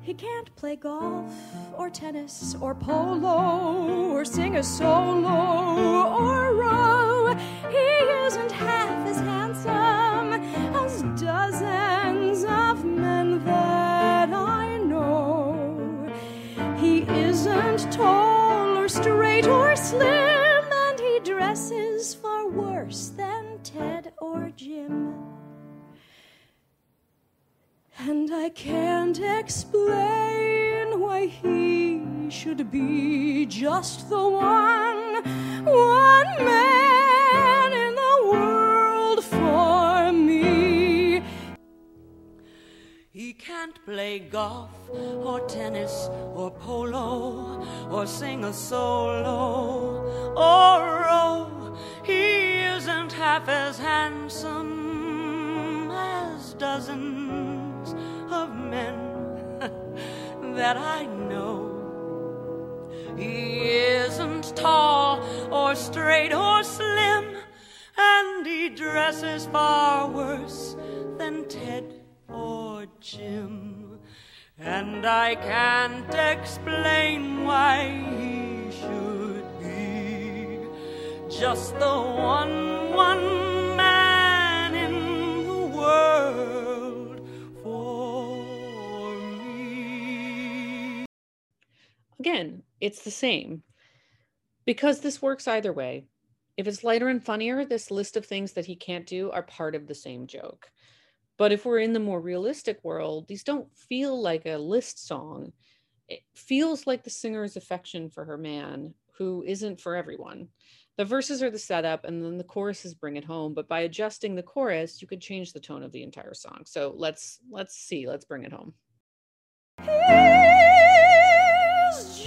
He can't play golf or tennis or polo or sing a solo or row. He isn't half as handsome And I can't explain why he should be just the one, one man in the world for me.
He can't play golf or tennis or polo or sing a solo or row. He isn't half as handsome as dozens of men <laughs> that I know. He isn't tall or straight or slim, and he dresses far worse than Ted or Jim. And I can't explain why he should be just the one, one man in the world
Again, it's the same. Because this works either way. If it's lighter and funnier, this list of things that he can't do are part of the same joke. But if we're in the more realistic world, these don't feel like a list song. It feels like the singer's affection for her man, who isn't for everyone. The verses are the setup, and then the choruses bring it home. But by adjusting the chorus, you could change the tone of the entire song. So let's let's see. Let's bring it home.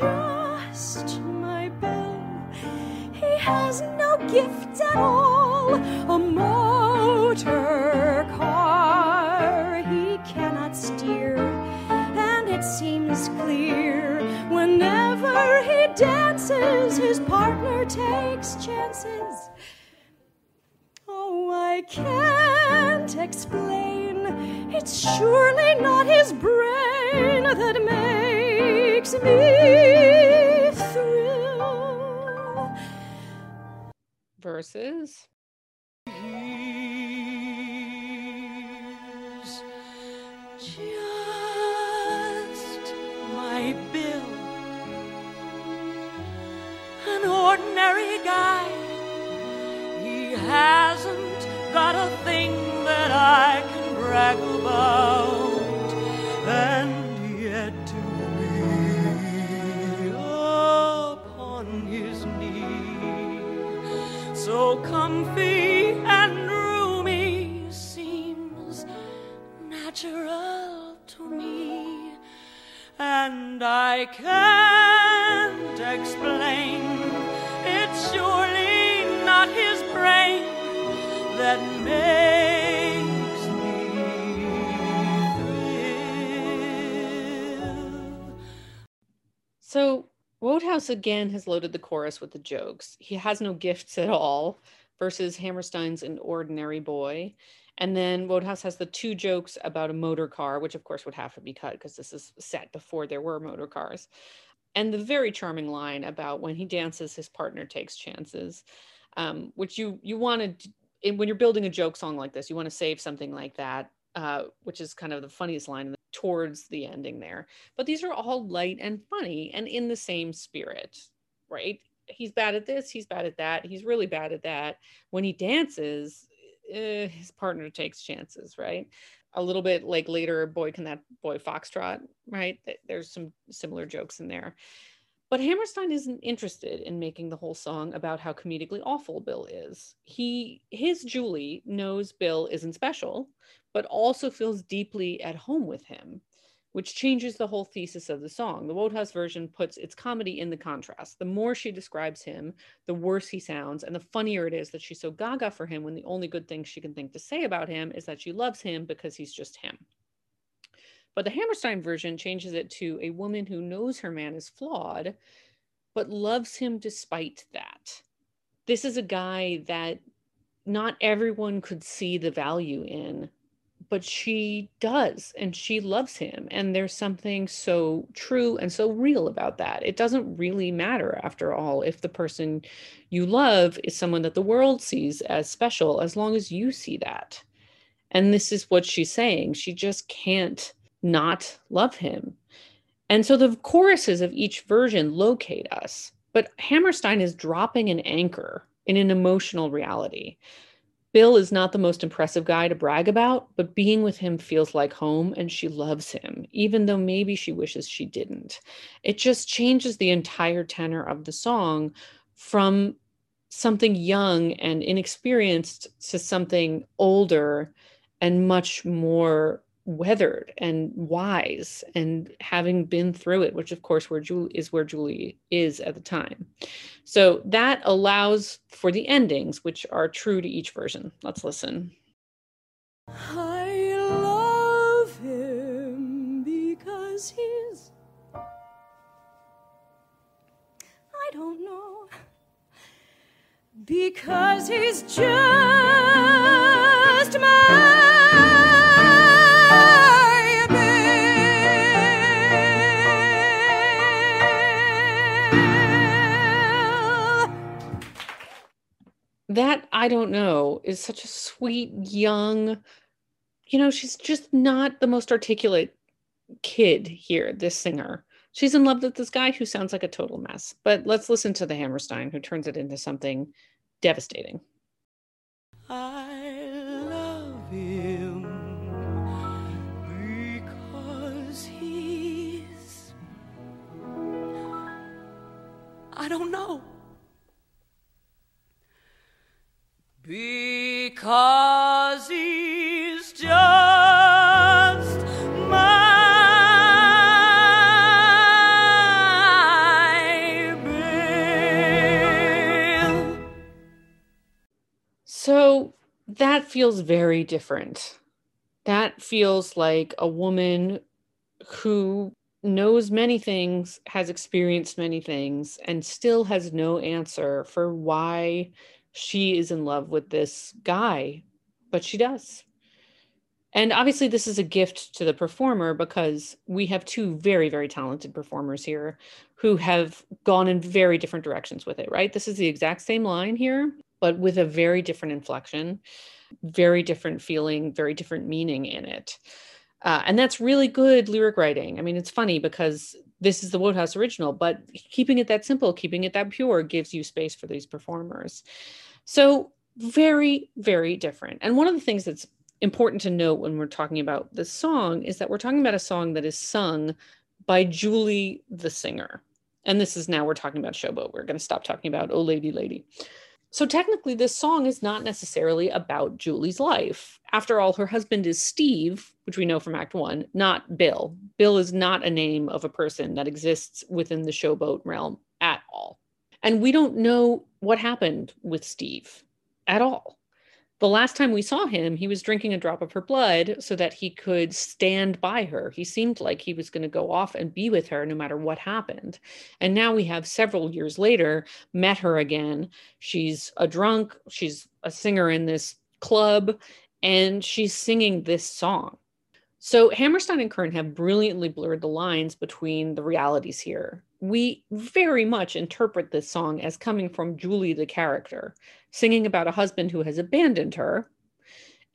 Just my Bill. He has no gift at all. A motor car he cannot steer, and it seems clear whenever he dances, his partner takes chances. Oh, I can't explain. It's surely not his brain that makes me thrill.
Verses.
Just my Bill, an ordinary guy. He hasn't got a thing that I brag about, and yet to be upon his knee, so comfy and roomy seems natural to me, and I can't explain. It's surely not his brain that makes
So Wodehouse again has loaded the chorus with the jokes. He has no gifts at all, versus Hammerstein's An Ordinary Boy. And then Wodehouse has the two jokes about a motor car, which of course would have to be cut because this is set before there were motor cars. And the very charming line about when he dances, his partner takes chances, um, which you you wanted when you're building a joke song like this, you want to save something like that, uh, which is kind of the funniest line towards the ending there. But these are all light and funny and in the same spirit, right? He's bad at this, he's bad at that, he's really bad at that. When he dances, eh, his partner takes chances, right? A little bit like later, boy, can that boy foxtrot, right? There's some similar jokes in there. But Hammerstein isn't interested in making the whole song about how comedically awful Bill is. He his Julie knows Bill isn't special, but also feels deeply at home with him, which changes the whole thesis of the song. The Wodehouse version puts its comedy in the contrast. The more she describes him, the worse he sounds, and the funnier it is that she's so gaga for him when the only good thing she can think to say about him is that she loves him because he's just him. But the Hammerstein version changes it to a woman who knows her man is flawed, but loves him despite that. This is a guy that not everyone could see the value in, but she does, and she loves him. And there's something so true and so real about that. It doesn't really matter, after all, if the person you love is someone that the world sees as special, as long as you see that. And this is what she's saying. She just can't not love him. And so the choruses of each version locate us, but Hammerstein is dropping an anchor in an emotional reality. Bill is not the most impressive guy to brag about, but being with him feels like home and she loves him, even though maybe she wishes she didn't. It just changes the entire tenor of the song from something young and inexperienced to something older and much more weathered and wise and having been through it, which of course where Julie is where Julie is at the time. So that allows for the endings, which are true to each version. Let's listen.
I love him because he's. I don't know. Because he's just my
that I don't know is such a sweet young you know she's just not the most articulate kid here this singer she's in love with this guy who sounds like a total mess but let's listen to the Hammerstein who turns it into something devastating
I love him because he's. I don't know. Because he's just my Bill.
So that feels very different. That feels like a woman who knows many things, has experienced many things, and still has no answer for why she is in love with this guy, but she does. And obviously, this is a gift to the performer because we have two very, very talented performers here who have gone in very different directions with it, right? This is the exact same line here, but with a very different inflection, very different feeling, very different meaning in it. Uh, and that's really good lyric writing. I mean, it's funny because this is the Wodehouse original, but keeping it that simple, keeping it that pure gives you space for these performers. So, very, very different. And one of the things that's important to note when we're talking about this song is that we're talking about a song that is sung by Julie the singer. And this is now we're talking about Showboat. We're going to stop talking about Oh Lady Lady. So technically, this song is not necessarily about Julie's life. After all, her husband is Steve, which we know from Act One, not Bill. Bill is not a name of a person that exists within the Showboat realm at all. And we don't know what happened with Steve at all. The last time we saw him, he was drinking a drop of her blood so that he could stand by her. He seemed like he was going to go off and be with her no matter what happened. And now we have several years later met her again. She's a drunk, she's a singer in this club, and she's singing this song. So Hammerstein and Kern have brilliantly blurred the lines between the realities here. We very much interpret this song as coming from Julie, the character, singing about a husband who has abandoned her.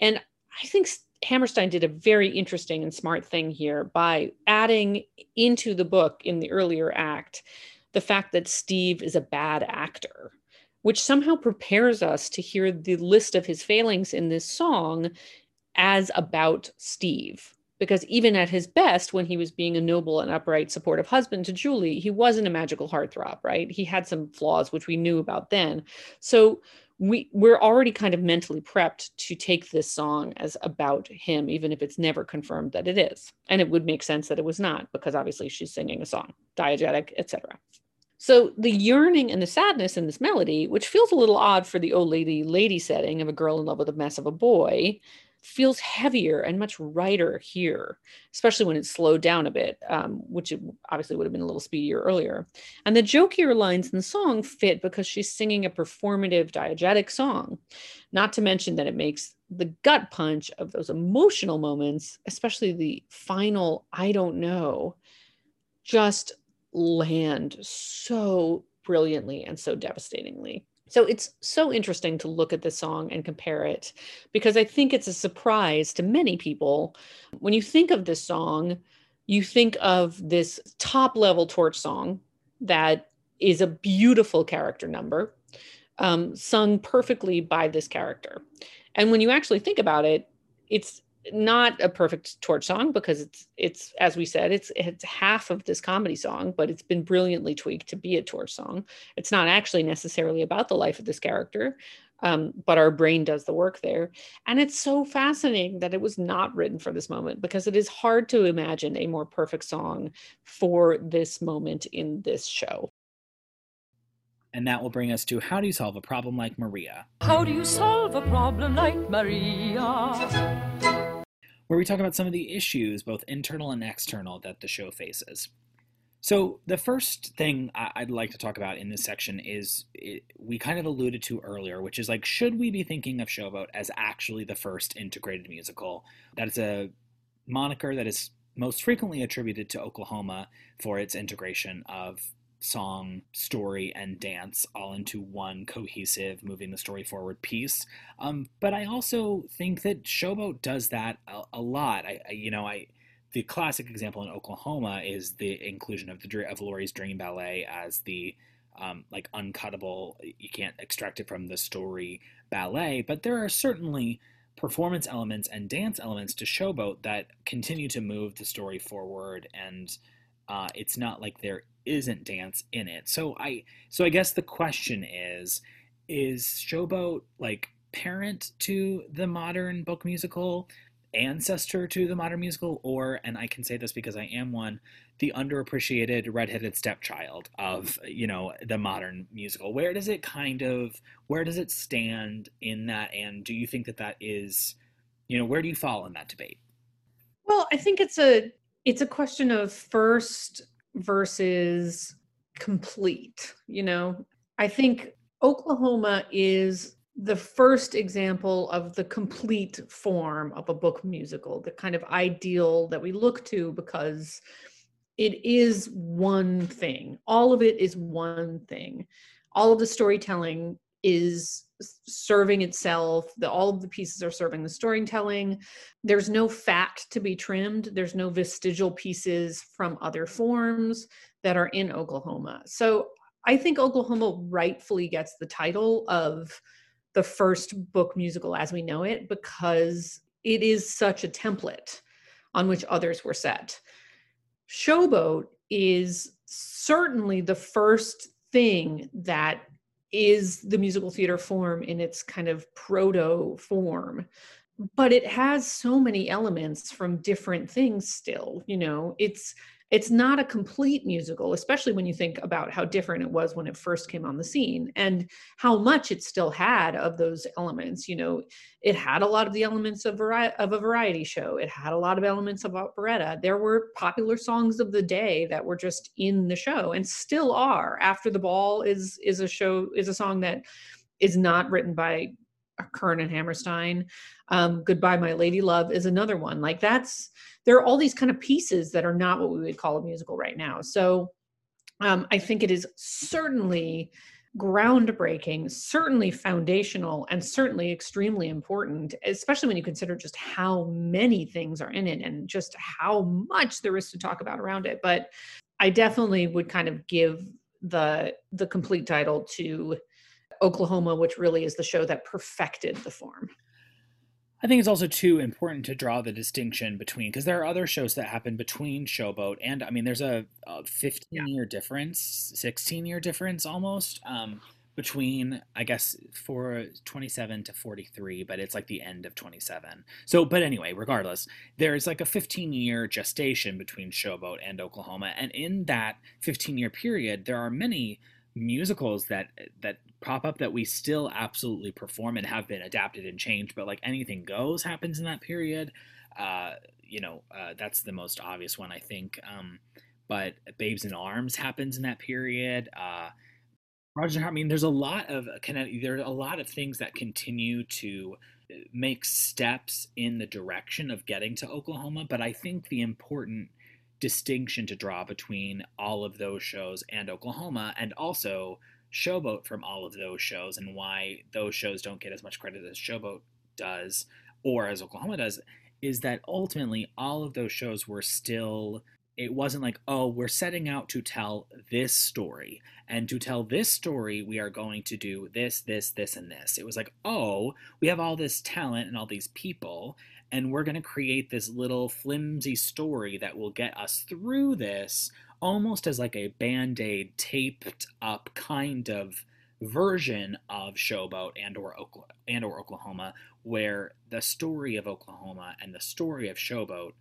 And I think Hammerstein did a very interesting and smart thing here by adding into the book in the earlier act the fact that Steve is a bad actor, which somehow prepares us to hear the list of his failings in this song as about Steve. Because even at his best, when he was being a noble and upright, supportive husband to Julie, he wasn't a magical heartthrob, right? He had some flaws, which we knew about then. So we we're already kind of mentally prepped to take this song as about him even if it's never confirmed that it is and it would make sense that it was not because obviously she's singing a song diegetic etc so the yearning and the sadness in this melody which feels a little odd for the old lady lady setting of a girl in love with a mess of a boy feels heavier and much righter here, especially when it's slowed down a bit, um, which obviously would have been a little speedier earlier. And the jokier lines in the song fit because she's singing a performative diegetic song, not to mention that it makes the gut punch of those emotional moments, especially the final I don't know, just land so brilliantly and so devastatingly. So it's so interesting to look at this song and compare it because I think it's a surprise to many people. When you think of this song, you think of this top level torch song that is a beautiful character number, um, sung perfectly by this character. And when you actually think about it, it's not a perfect torch song because it's it's as we said it's it's half of this comedy song but it's been brilliantly tweaked to be a torch song it's not actually necessarily about the life of this character um, but our brain does the work there. And it's so fascinating that it was not written for this moment because it is hard to imagine a more perfect song for this moment in this show.
And that will bring us to how do you solve a problem like Maria?
How do you solve a problem like Maria?
Where we talk about some of the issues, both internal and external, that the show faces. So, the first thing I'd like to talk about in this section is it, we kind of alluded to earlier, which is like, should we be thinking of Showboat as actually the first integrated musical? That is a moniker that is most frequently attributed to Oklahoma for its integration of song, story, and dance all into one cohesive, moving the story forward piece. Um, but I also think that Showboat does that a, a lot. I, I, you know, I the classic example in Oklahoma is the inclusion of the of Laurey's Dream Ballet as the um, like uncuttable. You can't extract it from the story ballet, but there are certainly performance elements and dance elements to Showboat that continue to move the story forward and uh, it's not like there isn't dance in it. So I so I guess the question is is Showboat like parent to the modern book musical, ancestor to the modern musical, or and I can say this because I am one, the underappreciated redheaded stepchild of you know the modern musical. Where does it kind of where does it stand in that? And do you think that that is you know where do you fall in that debate?
Well, I think it's a it's a question of first versus complete you know? I think oklahoma is the first example of the complete form of a book musical the kind of ideal that we look to because it is one thing. All of it is one thing. All of the storytelling is serving itself the all of the pieces are serving the storytelling. There's no fat to be trimmed. There's no vestigial pieces from other forms that are in oklahoma. So i think oklahoma rightfully gets the title of the first book musical as we know it because it is such a template on which others were set. Showboat is certainly the first thing that is the musical theater form in its kind of proto form but it has so many elements from different things still you know? It's it's not a complete musical especially when you think about how different it was when it first came on the scene and how much it still had of those elements you know it had a lot of the elements of, vari- of a variety show. It had a lot of elements of operetta. There were popular songs of the day that were just in the show and still are after the ball is is a show is a song that is not written by Kern and Hammerstein. Um, Goodbye, My Lady Love is another one. Like that's there are all these kind of pieces that are not what we would call a musical right now. So um, I think it is certainly groundbreaking, certainly foundational, and certainly extremely important, especially when you consider just how many things are in it and just how much there is to talk about around it. But I definitely would kind of give the the complete title to Oklahoma, which really is the show that perfected the form.
I think it's also too important to draw the distinction between because there are other shows that happen between Showboat and I mean there's a, a 15 yeah. year difference, 16 year difference almost um, between I guess for 27 to 43, but it's like the end of 27. So, but anyway, regardless, there's like a 15 year gestation between Showboat and Oklahoma, and in that 15 year period, there are many musicals that that pop up that we still absolutely perform and have been adapted and changed but like anything goes happens in that period. Uh you know uh, that's the most obvious one i think. Um but babes in arms happens in that period. Uh roger i mean there's a lot of there's a lot of things that continue to uh, make steps in the direction of getting to oklahoma but i think the important distinction to draw between all of those shows and Oklahoma, and also Showboat from all of those shows, and why those shows don't get as much credit as Showboat does or as Oklahoma does, is that ultimately all of those shows were still. It wasn't like, oh, we're setting out to tell this story. And to tell this story, we are going to do this, this, this, and this. It was like, oh, we have all this talent and all these people and we're going to create this little flimsy story that will get us through this almost as like a band-aid taped up kind of version of Showboat and or Oklahoma, and or Oklahoma where the story of Oklahoma and the story of Showboat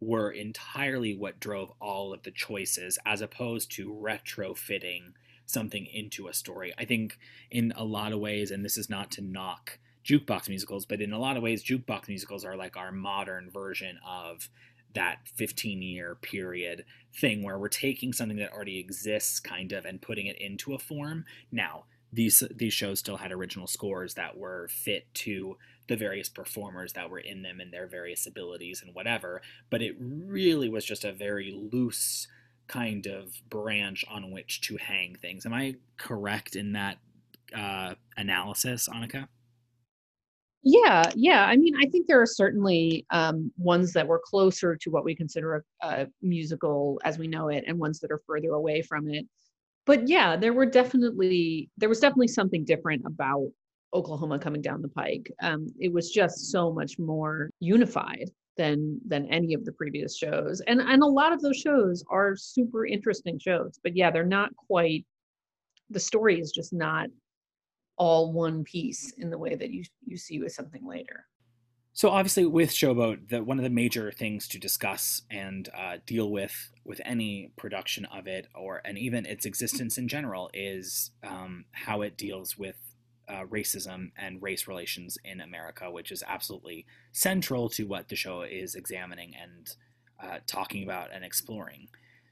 were entirely what drove all of the choices as opposed to retrofitting something into a story. I think in a lot of ways and this is not to knock jukebox musicals, but in a lot of ways jukebox musicals are like our modern version of that 15 year period thing where we're taking something that already exists kind of and putting it into a form. Now, these these shows still had original scores that were fit to the various performers that were in them and their various abilities and whatever, but it really was just a very loose kind of branch on which to hang things. Am I correct in that uh, analysis, Annika?
Yeah, yeah. I mean, I think there are certainly um, ones that were closer to what we consider a, a musical as we know it, and ones that are further away from it. But yeah, there were definitely there was definitely something different about Oklahoma coming down the pike. Um, it was just so much more unified than than any of the previous shows, and and a lot of those shows are super interesting shows. But yeah, they're not quite. The story is just not all one piece in the way that you you see with something later.
So obviously, with Showboat, the, one of the major things to discuss and uh, deal with with any production of it, or and even its existence in general, is um, how it deals with uh, racism and race relations in America, which is absolutely central to what the show is examining and uh, talking about and exploring.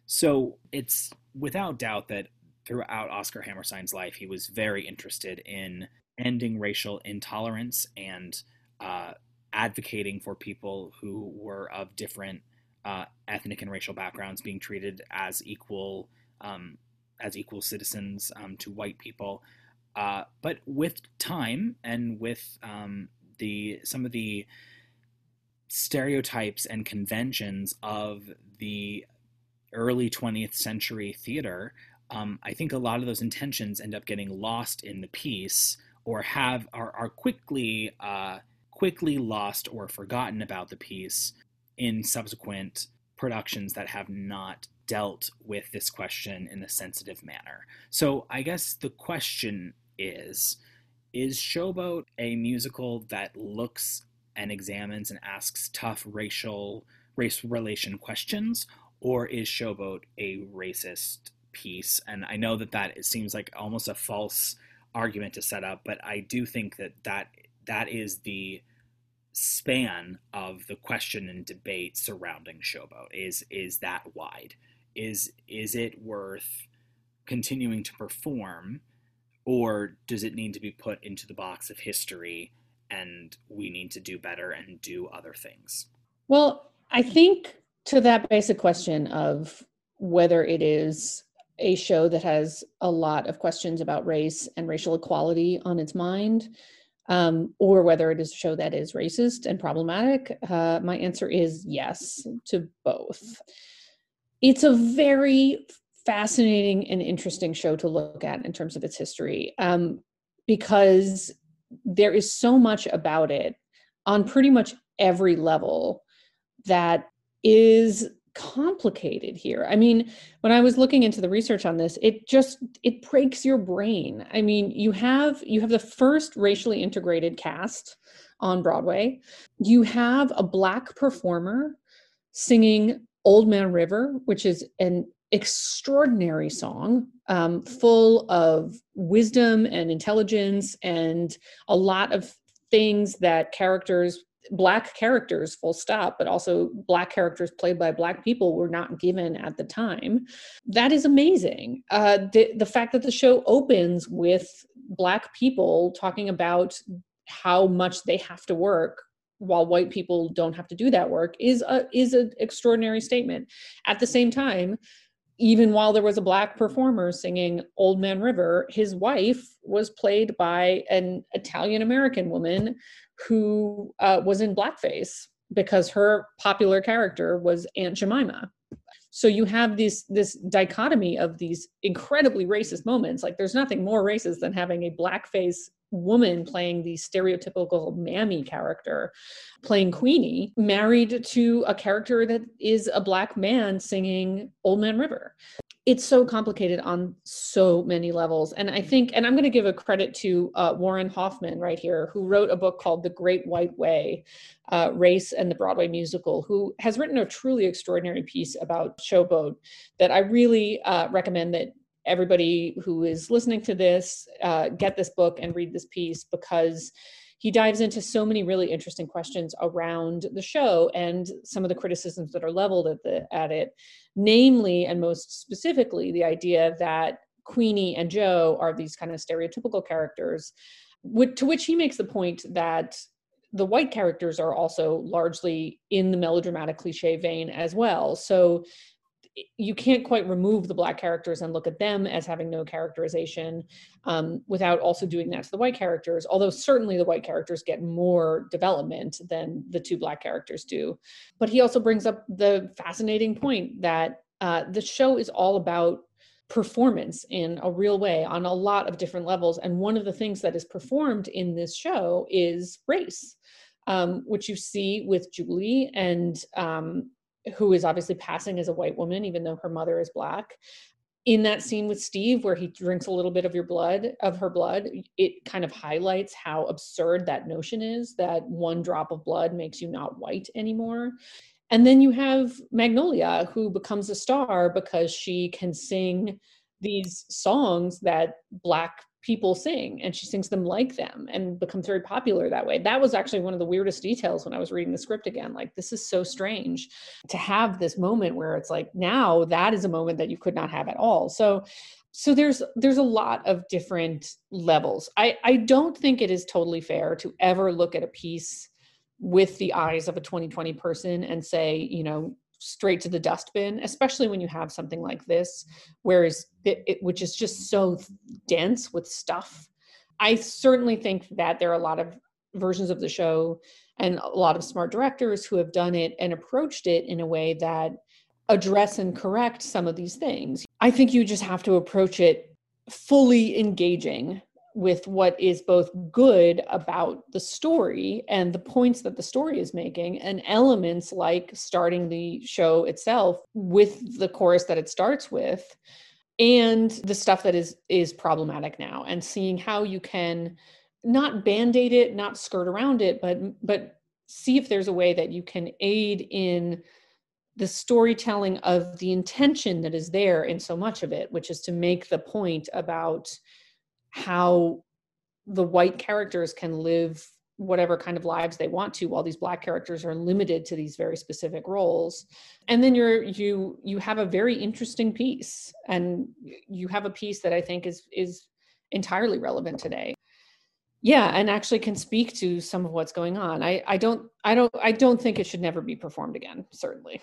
So it's without doubt that throughout Oscar Hammerstein's life, he was very interested in ending racial intolerance and uh, advocating for people who were of different uh, ethnic and racial backgrounds being treated as equal um, as equal citizens um, to white people. Uh, but with time and with um, the some of the stereotypes and conventions of the early 20th century theater, um, I think a lot of those intentions end up getting lost in the piece or have are, are quickly uh, quickly lost or forgotten about the piece in subsequent productions that have not dealt with this question in a sensitive manner. So I guess the question is is Showboat a musical that looks and examines and asks tough racial race relation questions or is Showboat a racist piece. And I know that that seems like almost a false argument to set up, but I do think that that, that is the span of the question and debate surrounding Showboat is is that wide. Is is it worth continuing to perform or does it need to be put into the box of history and we need to do better and do other things?
Well, I think to that basic question of whether it is a show that has a lot of questions about race and racial equality on its mind, um, or whether it is a show that is racist and problematic, uh, my answer is yes to both. It's a very fascinating and interesting show to look at in terms of its history um, because there is so much about it on pretty much every level that is complicated here. I mean when i was looking into the research on this it just it breaks your brain. I mean you have you have the first racially integrated cast on broadway. You have a black performer singing old man river which is an extraordinary song um, full of wisdom and intelligence and a lot of things that characters black characters full stop but also black characters played by black people were not given at the time. That is amazing. Uh, the, the fact that the show opens with black people talking about how much they have to work while white people don't have to do that work is a is an extraordinary statement. At the same time even while there was a black performer singing Old Man River, his wife was played by an Italian American woman who uh, was in blackface because her popular character was Aunt Jemima. So you have this this dichotomy of these incredibly racist moments. Like there's nothing more racist than having a blackface woman playing the stereotypical mammy character, playing Queenie, married to a character that is a black man singing Old Man River. It's so complicated on so many levels. And i think and i'm going to give a credit to uh, warren hoffman right here who wrote a book called the great white way uh, race and the broadway musical who has written a truly extraordinary piece about showboat that i really uh, recommend that everybody who is listening to this uh, get this book and read this piece because he dives into so many really interesting questions around the show and some of the criticisms that are leveled at the at it namely and most specifically the idea that queenie and joe are these kind of stereotypical characters to which he makes the point that the white characters are also largely in the melodramatic cliche vein as well. So you can't quite remove the black characters and look at them as having no characterization um, without also doing that to the white characters although certainly the white characters get more development than the two black characters do. But he also brings up the fascinating point that uh, the show is all about performance in a real way on a lot of different levels and one of the things that is performed in this show is race um, which you see with Julie and um, who is obviously passing as a white woman, even though her mother is black. In that scene with Steve, where he drinks a little bit of your blood, of her blood, it kind of highlights how absurd that notion is that one drop of blood makes you not white anymore. And then you have Magnolia, who becomes a star because she can sing these songs that Black people sing and she sings them like them and becomes very popular that way. That was actually one of the weirdest details when i was reading the script again. Like this is so strange to have this moment where it's like now that is a moment that you could not have at all. So so there's there's a lot of different levels. I i don't think it is totally fair to ever look at a piece with the eyes of a 2020 person and say you know straight to the dustbin, especially when you have something like this, whereas it, it, which is just so dense with stuff. I certainly think that there are a lot of versions of the show and a lot of smart directors who have done it and approached it in a way that address and correct some of these things. I think you just have to approach it fully engaging with what is both good about the story and the points that the story is making and elements like starting the show itself with the chorus that it starts with and the stuff that is is problematic now and seeing how you can not band-aid it not skirt around it but but see if there's a way that you can aid in the storytelling of the intention that is there in so much of it which is to make the point about how the white characters can live whatever kind of lives they want to while these black characters are limited to these very specific roles. And then you're you you have a very interesting piece and you have a piece that i think is is entirely relevant today. Yeah and actually can speak to some of what's going on. I i don't i don't i don't think it should never be performed again certainly.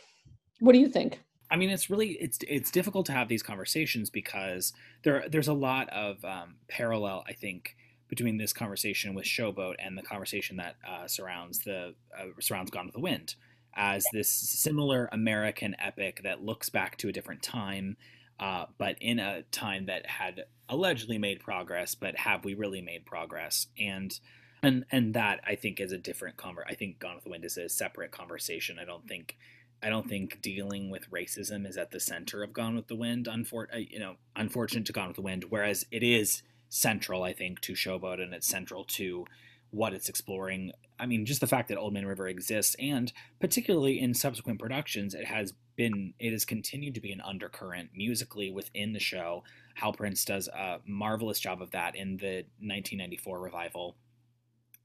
What do you think
I mean, it's really it's it's difficult to have these conversations because there there's a lot of um, parallel, I think, between this conversation with Showboat and the conversation that uh, surrounds the uh, surrounds Gone with the Wind, as this similar American epic that looks back to a different time, uh, but in a time that had allegedly made progress, but have we really made progress? And and and that I think is a different conver. I think Gone with the Wind is a separate conversation. I don't think I don't think dealing with racism is at the center of Gone with the Wind. Unfor- uh, you know, unfortunate to Gone with the Wind, whereas it is central, I think, to Showboat, and it's central to what it's exploring. I mean, just the fact that Old Man River exists, and particularly in subsequent productions, it has been, it has continued to be an undercurrent musically within the show. Hal Prince does a marvelous job of that in the 1994 revival,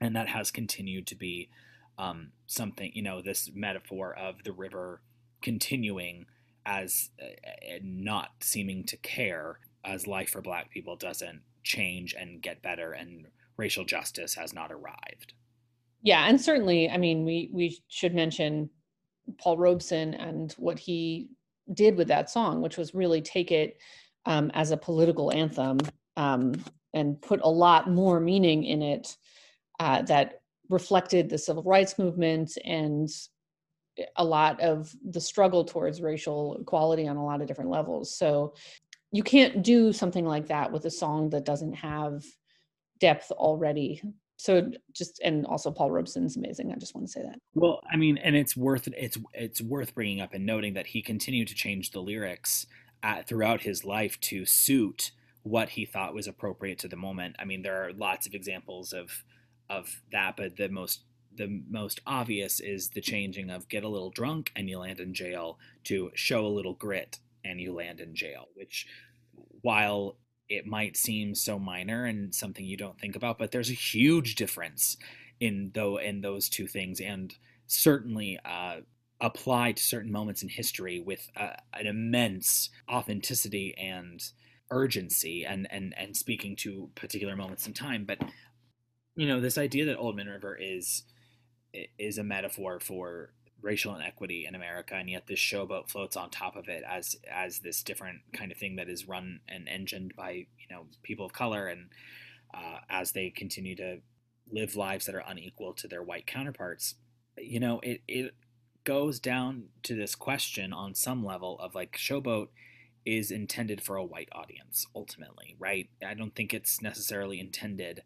and that has continued to be um, something, you know, this metaphor of the river continuing as uh, uh, not seeming to care as life for black people doesn't change and get better and racial justice has not arrived.
Yeah, and certainly, I mean, we we should mention Paul Robeson and what he did with that song, which was really take it um, as a political anthem um, and put a lot more meaning in it uh, that reflected the civil rights movement and a lot of the struggle towards racial equality on a lot of different levels. So you can't do something like that with a song that doesn't have depth already. So just and also Paul Robeson's amazing. I just want to say that.
Well, I mean, and it's worth it's it's worth bringing up and noting that he continued to change the lyrics at, throughout his life to suit what he thought was appropriate to the moment. I mean, there are lots of examples of of that, but the most the most obvious is the changing of get a little drunk and you land in jail to show a little grit and you land in jail, which while it might seem so minor and something you don't think about, but there's a huge difference in though in those two things, and certainly uh, apply to certain moments in history with uh, an immense authenticity and urgency, and and and speaking to particular moments in time. But you know, this idea that Old Man River is is a metaphor for racial inequity in America, and yet this showboat floats on top of it as as this different kind of thing that is run and engined by you know people of color, and uh, as they continue to live lives that are unequal to their white counterparts, you know it it goes down to this question on some level of like showboat is intended for a white audience ultimately, right? I don't think it's necessarily intended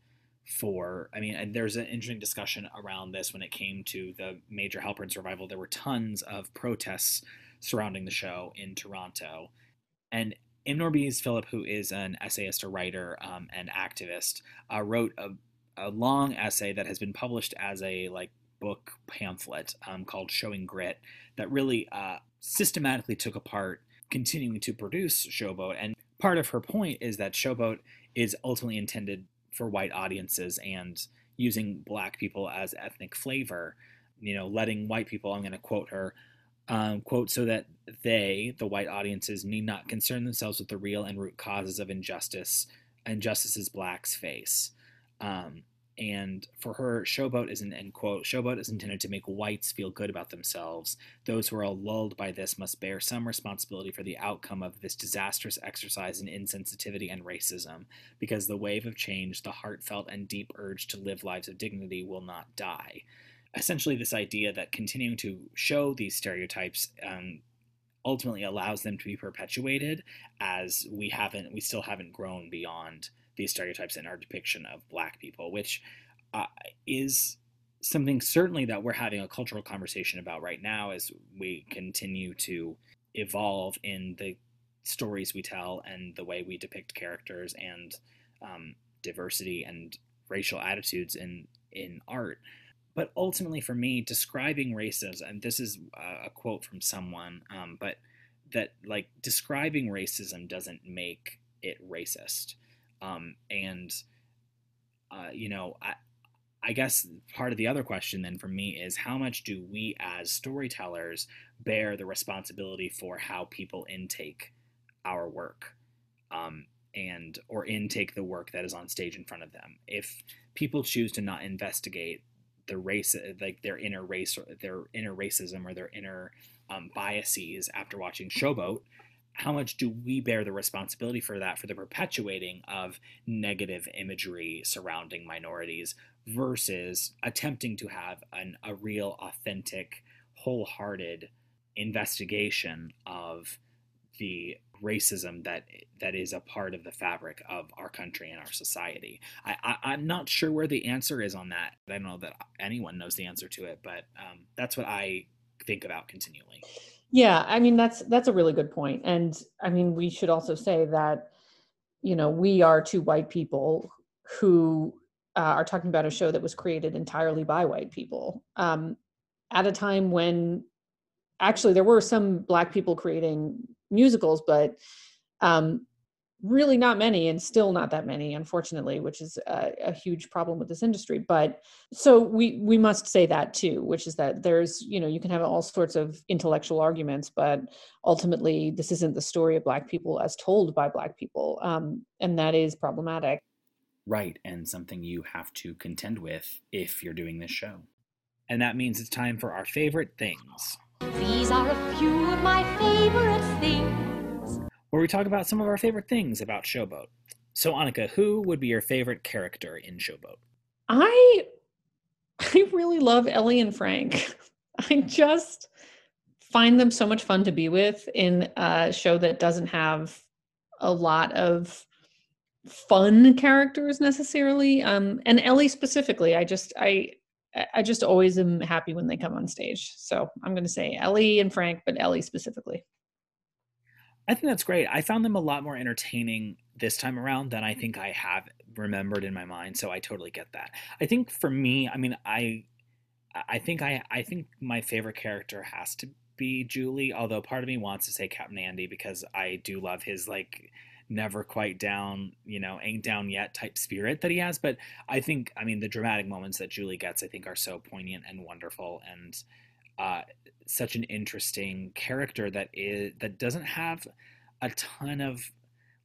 for i mean there's an interesting discussion around this when it came to the major Hal Prince revival. There were tons of protests surrounding the show in toronto. And M. Nourbese Philip who is an essayist a writer um, and activist uh, wrote a, a long essay that has been published as a like book pamphlet um, called showing grit that really uh, systematically took apart continuing to produce showboat. And part of her point is that showboat is ultimately intended for white audiences and using black people as ethnic flavor, you know, letting white people, I'm going to quote her, um, quote, so that they, the white audiences, need not concern themselves with the real and root causes of injustice, injustices blacks face. Um, and for her, Showboat is an end quote. Showboat is intended to make whites feel good about themselves. Those who are lulled by this must bear some responsibility for the outcome of this disastrous exercise in insensitivity and racism, because the wave of change, the heartfelt and deep urge to live lives of dignity, will not die. Essentially, this idea that continuing to show these stereotypes um, ultimately allows them to be perpetuated as we haven't, we still haven't grown beyond these stereotypes in our depiction of black people, which uh, is something certainly that we're having a cultural conversation about right now as we continue to evolve in the stories we tell and the way we depict characters and um, diversity and racial attitudes in in art. But ultimately, for me, describing racism, and this is a quote from someone, um, but that like describing racism doesn't make it racist. Um, and uh, you know, I, I guess part of the other question then for me is how much do we as storytellers bear the responsibility for how people intake our work, um, and or intake the work that is on stage in front of them? If people choose to not investigate the race, like their inner race, or their inner racism, or their inner um, biases after watching Showboat, how much do we bear the responsibility for that for the perpetuating of negative imagery surrounding minorities versus attempting to have an, a real authentic wholehearted investigation of the racism that that is a part of the fabric of our country and our society. I, I, am not sure where the answer is on that. I don't know that anyone knows the answer to it, but um, that's what I think about continually.
Yeah, I mean that's that's a really good point. And I mean we should also say that you know, we are two white people who uh, are talking about a show that was created entirely by white people um, at a time when actually there were some black people creating musicals, but um, really not many and still not that many unfortunately which is a, a, huge problem with this industry. But so we we must say that too which is that there's you know you can have all sorts of intellectual arguments but ultimately this isn't the story of black people as told by black people um, and that is problematic.
Right and something you have to contend with if you're doing this show. And that means it's time for our favorite things.
These are a few of my favorite things
where we talk about some of our favorite things about Showboat. So, Annika, who would be your favorite character in Showboat?
I I really love Ellie and Frank. <laughs> I just find them so much fun to be with in a show that doesn't have a lot of fun characters necessarily. Um, and Ellie specifically, I just I I just always am happy when they come on stage. So I'm going to say Ellie and Frank, but Ellie specifically.
I think that's great. I found them a lot more entertaining this time around than I think I have remembered in my mind. So I totally get that. I think for me, I mean, I, I think I, I think my favorite character has to be Julie. Although part of me wants to say Captain Andy because I do love his like never quite down, you know, ain't down yet type spirit that he has. But I think, I mean, the dramatic moments that Julie gets, I think, are so poignant and wonderful, and uh, such an interesting character that is that doesn't have a ton of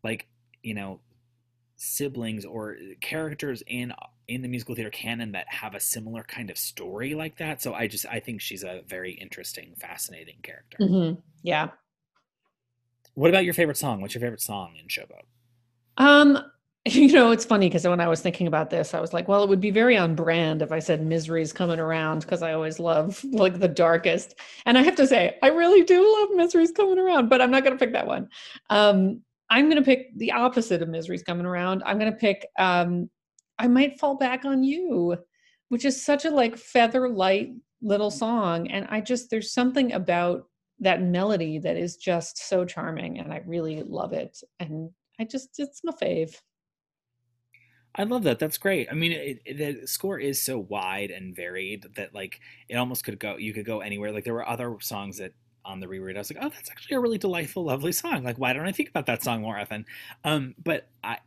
like you know siblings or characters in in the musical theater canon that have a similar kind of story like that so i just i think she's a very interesting fascinating character
Mm-hmm. Yeah.
what about your favorite song what's your favorite song in showboat
Um, <laughs> you know, it's funny because when I was thinking about this, I was like, well, it would be very on brand if I said misery's coming around because I always love <laughs> like the darkest. And I have to say, I really do love misery's coming around, but I'm not going to pick that one. Um, I'm going to pick the opposite of misery's coming around. I'm going to pick um, I might fall back on you, which is such a like feather light little song. And I just, there's something about that melody that is just so charming and I really love it. And I just, it's my fave.
I love that. That's great. I mean, it, it, the score is so wide and varied that like it almost could go. You could go anywhere. Like there were other songs that on the reread, I was like, oh, that's actually a really delightful, lovely song. Like, why don't I think about that song more often? Um, but I,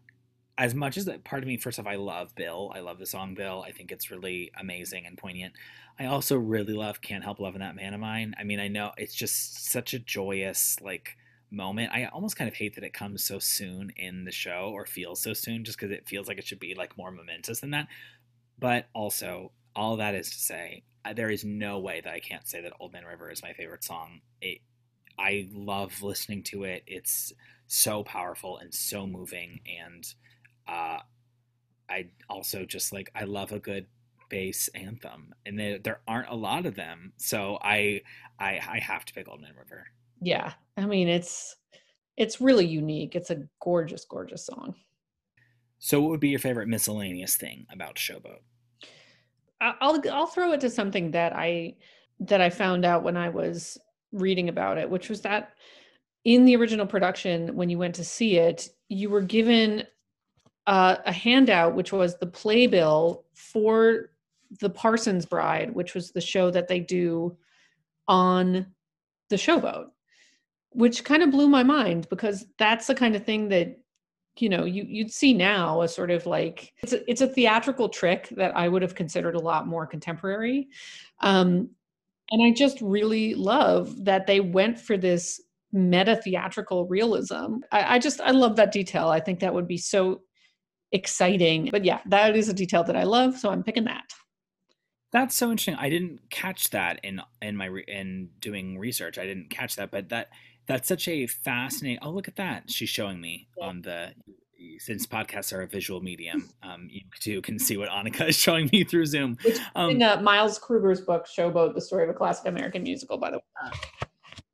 as much as that part of me, first off, I love Bill. I love the song Bill. I think it's really amazing and poignant. I also really love Can't Help Loving That Man of Mine. I mean, I know it's just such a joyous, like, moment. I almost kind of hate that it comes so soon in the show or feels so soon just because it feels like it should be like more momentous than that. But also, all that is to say, there is no way that I can't say that Old Man River is my favorite song. It, I love listening to it. It's so powerful and so moving. And uh, I also just like, I love a good bass anthem. And there, there aren't a lot of them. So I, I, I have to pick Old Man River.
Yeah. I mean, it's, it's really unique. It's a gorgeous, gorgeous song.
So, what would be your favorite miscellaneous thing about Showboat?
I'll I'll throw it to something that I that I found out when I was reading about it, which was that in the original production, when you went to see it, you were given uh, a handout, which was the playbill for the Parsons Bride, which was the show that they do on the Showboat, which kind of blew my mind because that's the kind of thing that you know you you'd see now a sort of like it's a, it's a theatrical trick that I would have considered a lot more contemporary. Um, and I just really love that they went for this meta theatrical realism. I, I just I love that detail. I think that would be so exciting. But yeah, that is a detail that I love, so I'm picking that.
That's so interesting. I didn't catch that in in my re- in doing research. I didn't catch that, but that that's such a fascinating. Oh, look at that! She's showing me
Yeah.
on the since podcasts are a visual medium. Um, you too can see what Annika is showing me through Zoom.
Which
Um,
in uh, Miles Krueger's book, Showboat: The Story of a Classic American Musical, by the way.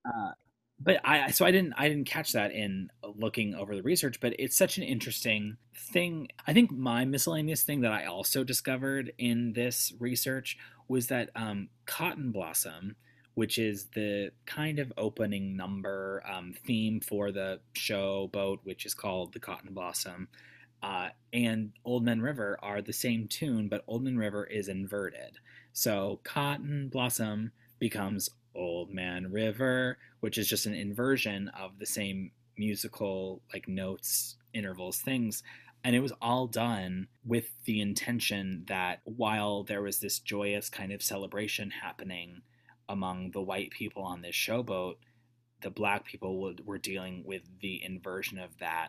uh, but I so I didn't I didn't catch that in looking over the research, but it's such an interesting thing. I think my miscellaneous thing that I also discovered in this research was that um, Cotton Blossom, which is the kind of opening number um, theme for the show boat, which is called the Cotton Blossom, uh, and Old Man River are the same tune, but Old Man River is inverted. So Cotton Blossom becomes Old Man River, which is just an inversion of the same musical like notes, intervals, things. And it was all done with the intention that while there was this joyous kind of celebration happening among the white people on this showboat, the black people would, were dealing with the inversion of that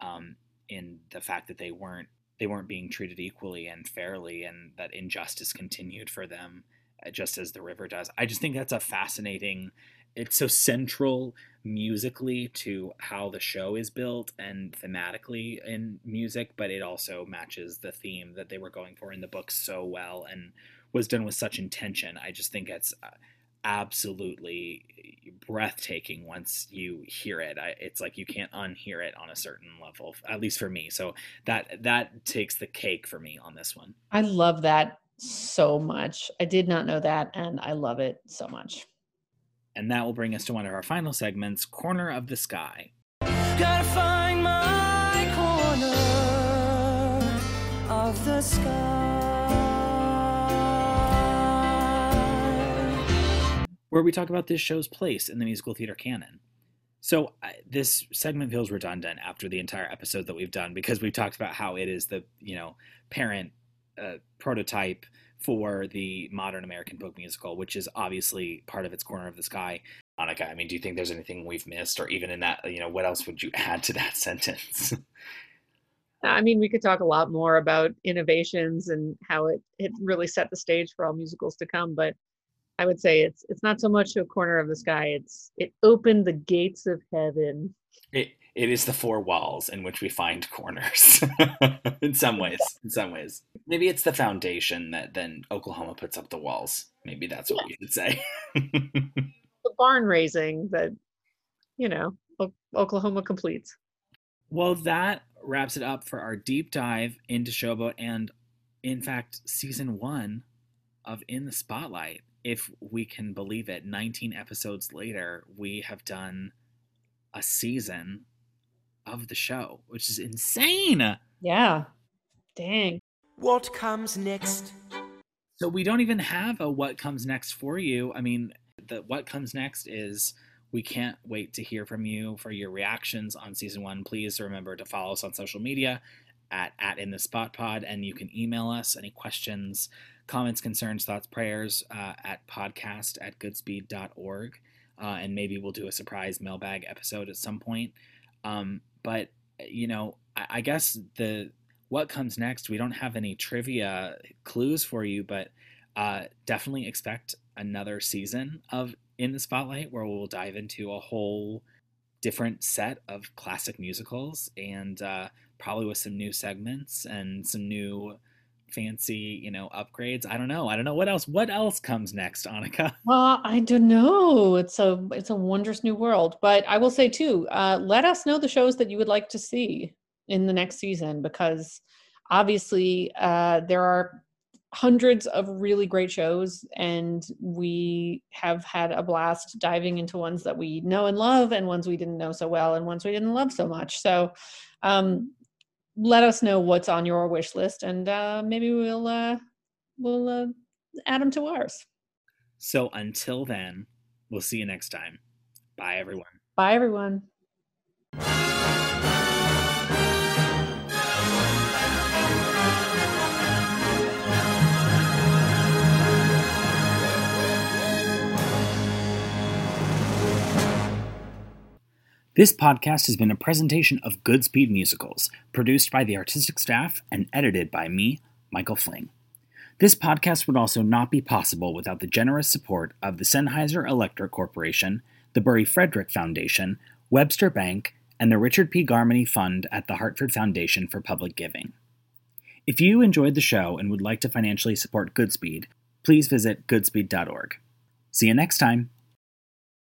um, in the fact that they weren't they weren't being treated equally and fairly, and that injustice continued for them uh, just as the river does. I just think that's a fascinating. It's so central musically to how the show is built and thematically in music, but it also matches the theme that they were going for in the book so well and was done with such intention. I just think it's uh, absolutely breathtaking once you hear it. I, it's like you can't unhear it on a certain level, at least for me. So that that takes the cake for me on this one.
I love that so much. I did not know that, and I love it so much.
And that will bring us to one of our final segments Corner of the Sky.
Gotta find my corner of the sky.
Where we talk about this show's place in the musical theater canon. So uh, this segment feels redundant after the entire episode that we've done because we've talked about how it is the you know parent uh, prototype for the modern American folk musical, which is obviously part of its corner of the sky. Monica, I mean, do you think there's anything we've missed, or even in that, you know, what else would you add to that <laughs> sentence?
I mean, we could talk a lot more about innovations and how it, it really set the stage for all musicals to come, but I would say it's it's not so much a corner of the sky. It's it opened the gates of heaven.
It it is the four walls in which we find corners. <laughs> in some ways, in some ways, maybe it's the foundation that then Oklahoma puts up the walls. Maybe that's what we should say. <laughs>
The barn raising that, you know, O- Oklahoma completes.
well, that wraps it up for our deep dive into Showboat and, in fact, season one of In the Spotlight. If we can believe it, 19 episodes later, we have done a season of the show, which is insane.
Yeah. Dang.
What comes next?
So we don't even have a what comes next for you. I mean, the what comes next is we can't wait to hear from you for your reactions on season one. Please remember to follow us on social media at at in the spot pod, and you can email us any questions, comments, concerns, thoughts, prayers uh, at podcast at goodspeed.org. Uh, and maybe we'll do a surprise mailbag episode at some point. Um, but you know, I, I guess the what comes next, we don't have any trivia clues for you, but uh, definitely expect another season of In the Spotlight where we'll dive into a whole different set of classic musicals and uh, probably with some new segments and some new fancy, you know, upgrades. I don't know. I don't know what else. What else comes next, Annika? <laughs>
Well, I don't know. It's a it's a wondrous new world. But I will say too, uh, let us know the shows that you would like to see in the next season because obviously uh, there are hundreds of really great shows and we have had a blast diving into ones that we know and love and ones we didn't know so well and ones we didn't love so much so um, let us know what's on your wish list and uh, maybe we'll uh, we'll uh, add them to ours
So until then, we'll see you next time. Bye, everyone.
bye everyone
This podcast has been a presentation of Goodspeed Musicals, produced by the artistic staff and edited by me, Michael Fling. This podcast would also not be possible without the generous support of the Sennheiser Electric Corporation, the Burry Frederick Foundation, Webster Bank, and the Richard P. Garmany Fund at the Hartford Foundation for Public Giving. If you enjoyed the show and would like to financially support Goodspeed, please visit goodspeed.org. See you next time.